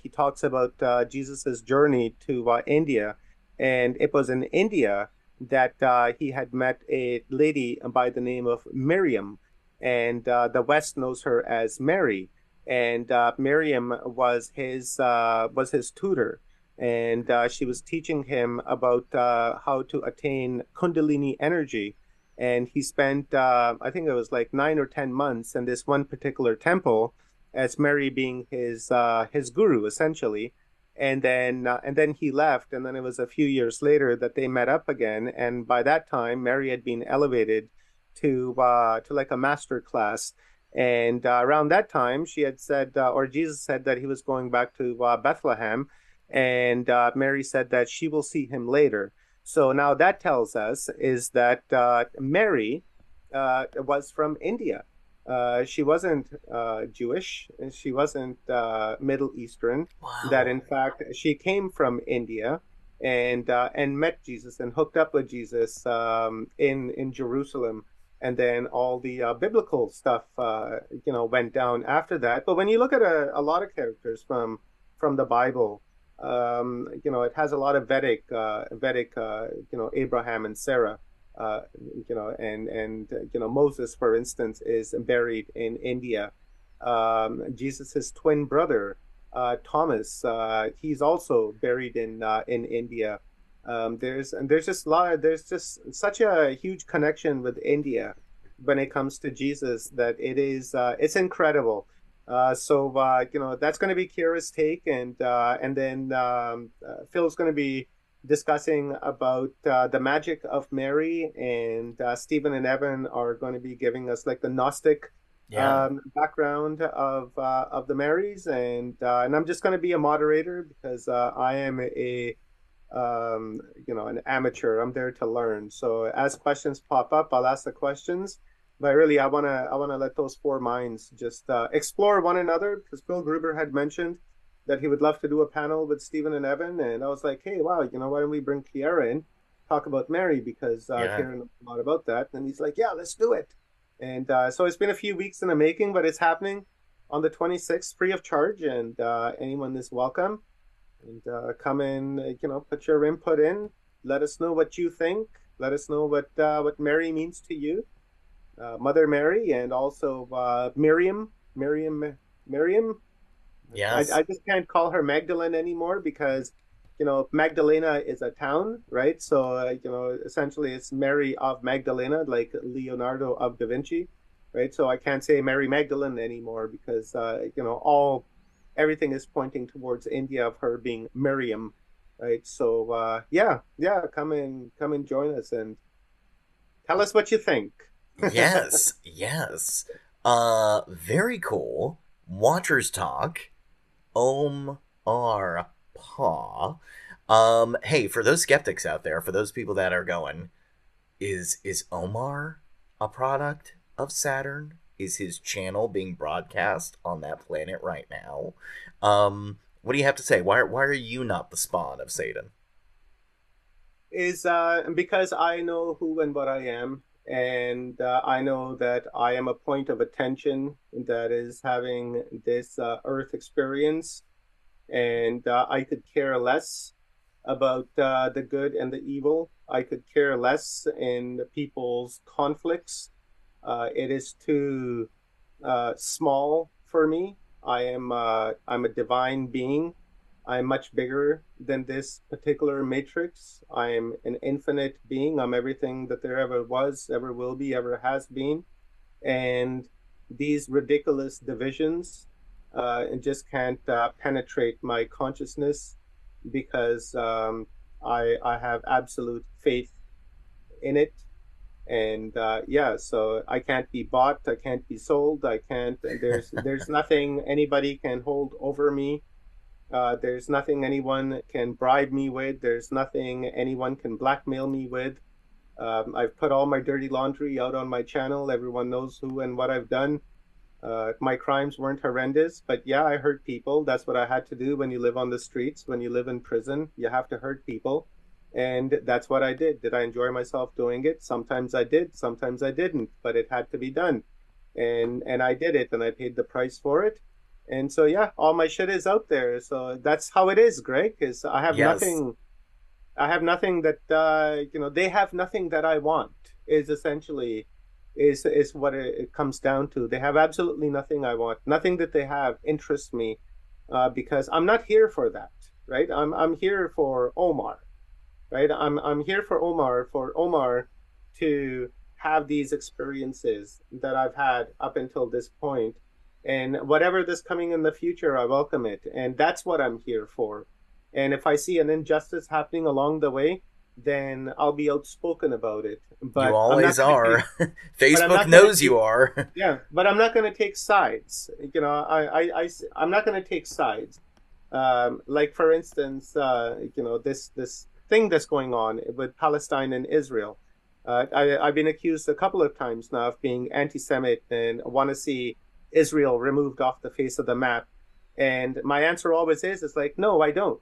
he talks about uh, Jesus's journey to India, and it was in India that uh, he had met a lady by the name of Miriam, and uh, the West knows her as Mary, and uh, Miriam was his uh, was his tutor. And uh, she was teaching him about uh, how to attain kundalini energy. And he spent i think it was like nine or ten months in this one particular temple as mary being his his guru essentially and then uh, and then he left and then it was a few years later that they met up again and by that time mary had been elevated to uh, to like a master class and uh, around that time she had said uh, or jesus said that he was going back to uh, bethlehem and uh, Mary said that she will see him later. So now that tells us is that Mary was from India. Uh, she wasn't uh, Jewish. She wasn't uh, Middle Eastern. wow. That in fact she came from India and uh, and met Jesus and hooked up with Jesus um, in in Jerusalem. And then all the uh, biblical stuff, uh, you know, went down after that. But when you look at a, a lot of characters from from the Bible, um, you know, it has a lot of Vedic, uh, Vedic, uh, you know, Abraham and Sarah, uh, you know, and and uh, you know Moses, for instance, is buried in India. Um, Jesus's twin brother, uh, Thomas, uh, he's also buried in uh, in India. Um, there's and there's just a lot. There's just such a huge connection with India when it comes to Jesus that it is uh, it's incredible. So you know that's going to be Kiara's take, and and then um, Phil's going to be discussing about uh, the magic of Mary, and uh, Stephen and Evan are going to be giving us like the Gnostic yeah. um, background of uh, of the Marys, and uh, and I'm just going to be a moderator because uh, I am a um, you know an amateur. I'm there to learn. So as questions pop up, I'll ask the questions. But really, I wanna I wanna let those four minds just uh, explore one another because Phil Gruber had mentioned that he would love to do a panel with Stephen and Evan, and I was like, hey, wow, you know, why don't we bring Kiara in, talk about Mary because uh, Yeah. Knows a lot about that, and he's like, yeah, let's do it. And uh, so it's been a few weeks in the making, but it's happening on the 26th, free of charge, and uh, anyone is welcome. And uh, come in, you know, put your input in. Let us know what you think. Let us know what uh, what Mary means to you, uh, Mother Mary, and also uh, Miriam, Miriam, Miriam. Yes. I, I just can't call her Magdalene anymore because, you know, Magdalena is a town, right? So, uh, you know, essentially it's Mary of Magdalena, like Leonardo of Da Vinci, right? So I can't say Mary Magdalene anymore because, uh, you know, all everything is pointing towards India of her being Miriam, right? So, uh, yeah, yeah, come and come and join us and tell us what you think. yes, yes. Uh, very cool. WatchersTalk. Om Ar Pa. Um, hey, for those skeptics out there, for those people that are going, is is Omar a product of Saturn? Is his channel being broadcast on that planet right now? Um, what do you have to say? Why why are you not the spawn of Satan? is uh, because I know who and what I am, and uh, I know that I am a point of attention that is having this uh, Earth experience, and uh, I could care less about uh, the good and the evil. I could care less in people's conflicts. Uh, it is too uh, small for me. I am I'm a divine being. I'm much bigger than this particular matrix. I am an infinite being. I'm everything that there ever was, ever will be, ever has been. And these ridiculous divisions uh, just can't uh, penetrate my consciousness because um, I, I have absolute faith in it. And uh, yeah, so I can't be bought. I can't be sold. I can't. There's there's nothing anybody can hold over me uh, there's nothing anyone can bribe me with. There's nothing anyone can blackmail me with. Um, I've put all my dirty laundry out on my channel. Everyone knows who and what I've done. Uh, my crimes weren't horrendous, but yeah, I hurt people. That's what I had to do when you live on the streets, when you live in prison. You have to hurt people. And that's what I did. Did I enjoy myself doing it? Sometimes I did, sometimes I didn't, but it had to be done. And and I did it and I paid the price for it and so yeah all my shit is out there. So that's how it is greg is i have yes. nothing i have nothing that uh you know they have nothing that i want is essentially is is what it, it comes down to. They have absolutely nothing i want. Nothing that they have interests me uh, because i'm not here for that right? I'm i'm here for omar right? I'm i'm here for omar for omar to have these experiences that i've had up until this point and whatever this coming in the future i welcome it. And that's what i'm here for. And if i see an injustice happening along the way then i'll be outspoken about it. But you always are. take, facebook knows you are. Yeah but i'm not going to take sides. You know i i, I i'm not going to take sides. Um, like for instance uh, you know this this thing that's going on with palestine and israel. Uh, I, i've been accused a couple of times now of being anti-semite and want to see Israel removed off the face of the map? And my answer always is, it's like, no, I don't.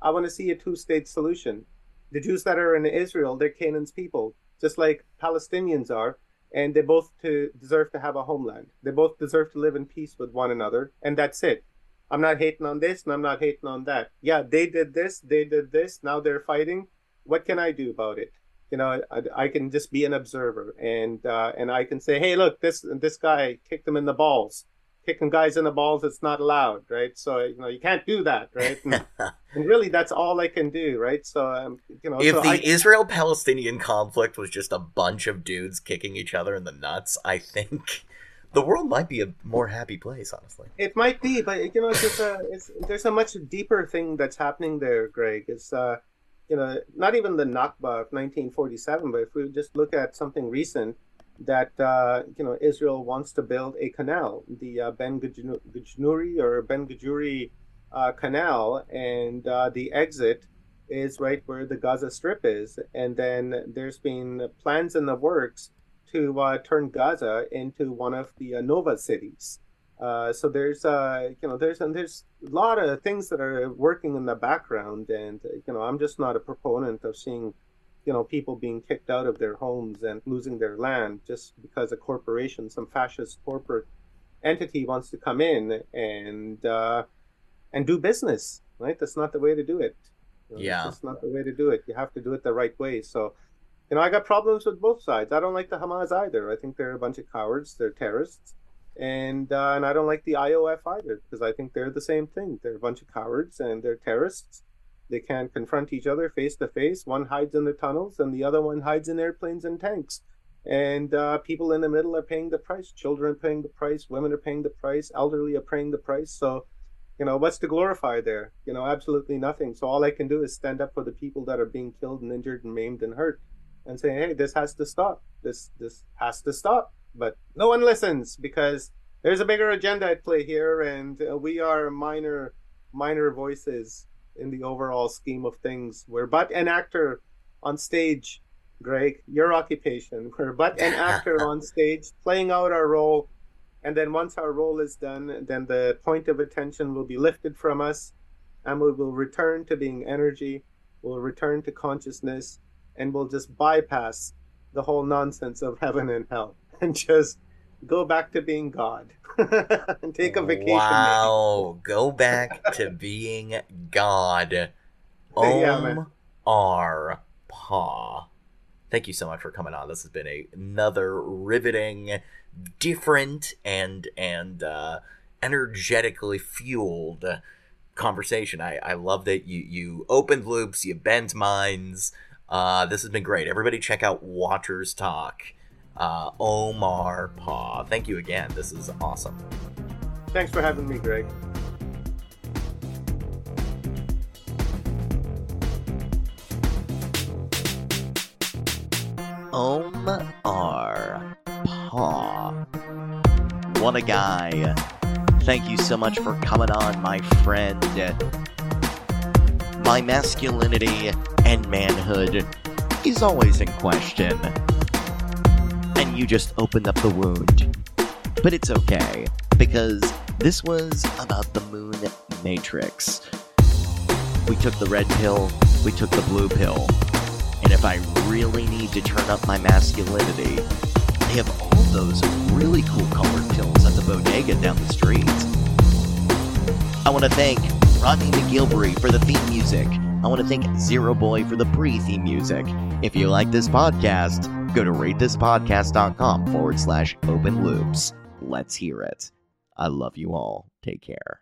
I want to see a two-state solution. The Jews that are in Israel, they're Canaan's people, just like Palestinians are, and they both to deserve to have a homeland. They both deserve to live in peace with one another, and that's it. I'm not hating on this, and I'm not hating on that. Yeah, they did this, they did this. Now they're fighting. What can I do about it? You know I, I, can just be an observer and uh, and I can say hey look this this guy kicked him in the balls. Kicking guys in the balls it's not allowed right? So you know you can't do that right? And, and really that's all I can do right? So um, you know if so the I, Israel Palestinian conflict was just a bunch of dudes kicking each other in the nuts I think the world might be a more happy place honestly. It might be but you know it's just a it's, there's a much deeper thing that's happening there Greg. It's uh you know, not even the Nakba of 1947, but if we just look at something recent, that uh, you know Israel wants to build a canal, the uh, Ben Gujnuri or Ben Gujuri uh, canal, and uh, the exit is right where the Gaza Strip is, and then there's been plans in the works to uh, turn Gaza into one of the uh, Nova cities. Uh, so there's uh, you know there's and there's a lot of things that are working in the background, and you know I'm just not a proponent of seeing you know people being kicked out of their homes and losing their land just because a corporation, some fascist corporate entity wants to come in and uh, and do business. Right, that's not the way to do it. You know, yeah, that's not the way to do it. You have to do it the right way. So. You know, I got problems with both sides. I don't like the Hamas either. I think they're a bunch of cowards. They're terrorists and uh, and I don't like the IOF either because I think they're the same thing. They're a bunch of cowards and they're terrorists. They can't confront each other face to face. One hides in the tunnels and the other one hides in airplanes and tanks. And uh, people in the middle are paying the price. Children are paying the price. Women are paying the price. Elderly are paying the price. So, you know, what's to glorify there? You know, absolutely nothing. So all I can do is stand up for the people that are being killed and injured and maimed and hurt, and say, hey, this has to stop. This this has to stop but no one listens because there's a bigger agenda at play here, and uh, we are minor, minor voices in the overall scheme of things. We're but an actor on stage, Greg. Your occupation. We're but an actor on stage, playing out our role, and then once our role is done, then the point of attention will be lifted from us, and we will return to being energy. We'll return to consciousness, and we'll just bypass the whole nonsense of heaven and hell. and just go back to being God and take a vacation. Wow, go back to being God. Om R. Pa. Thank you so much for coming on. This has been a, another riveting, different, and and uh, energetically fueled conversation. I, I love that you you opened loops, you bent minds. Uh, this has been great. Everybody, check out WatchersTalk. Uh, Omar Paugh. Thank you again. This is awesome. Thanks for having me, Greg. Omar Paugh. What a guy. Thank you so much for coming on, my friend. My masculinity and manhood is always in question. And you just opened up the wound. But it's okay, because this was about the moon matrix. We took the red pill, we took the blue pill. And if I really need to turn up my masculinity, they have all those really cool colored pills at the bodega down the street. I want to thank Rodney McGilvery for the theme music. I want to thank Zero Boy for the pre theme music. If you like this podcast, go to ratethispodcast.com forward slash open loops. Let's hear it. I love you all. Take care.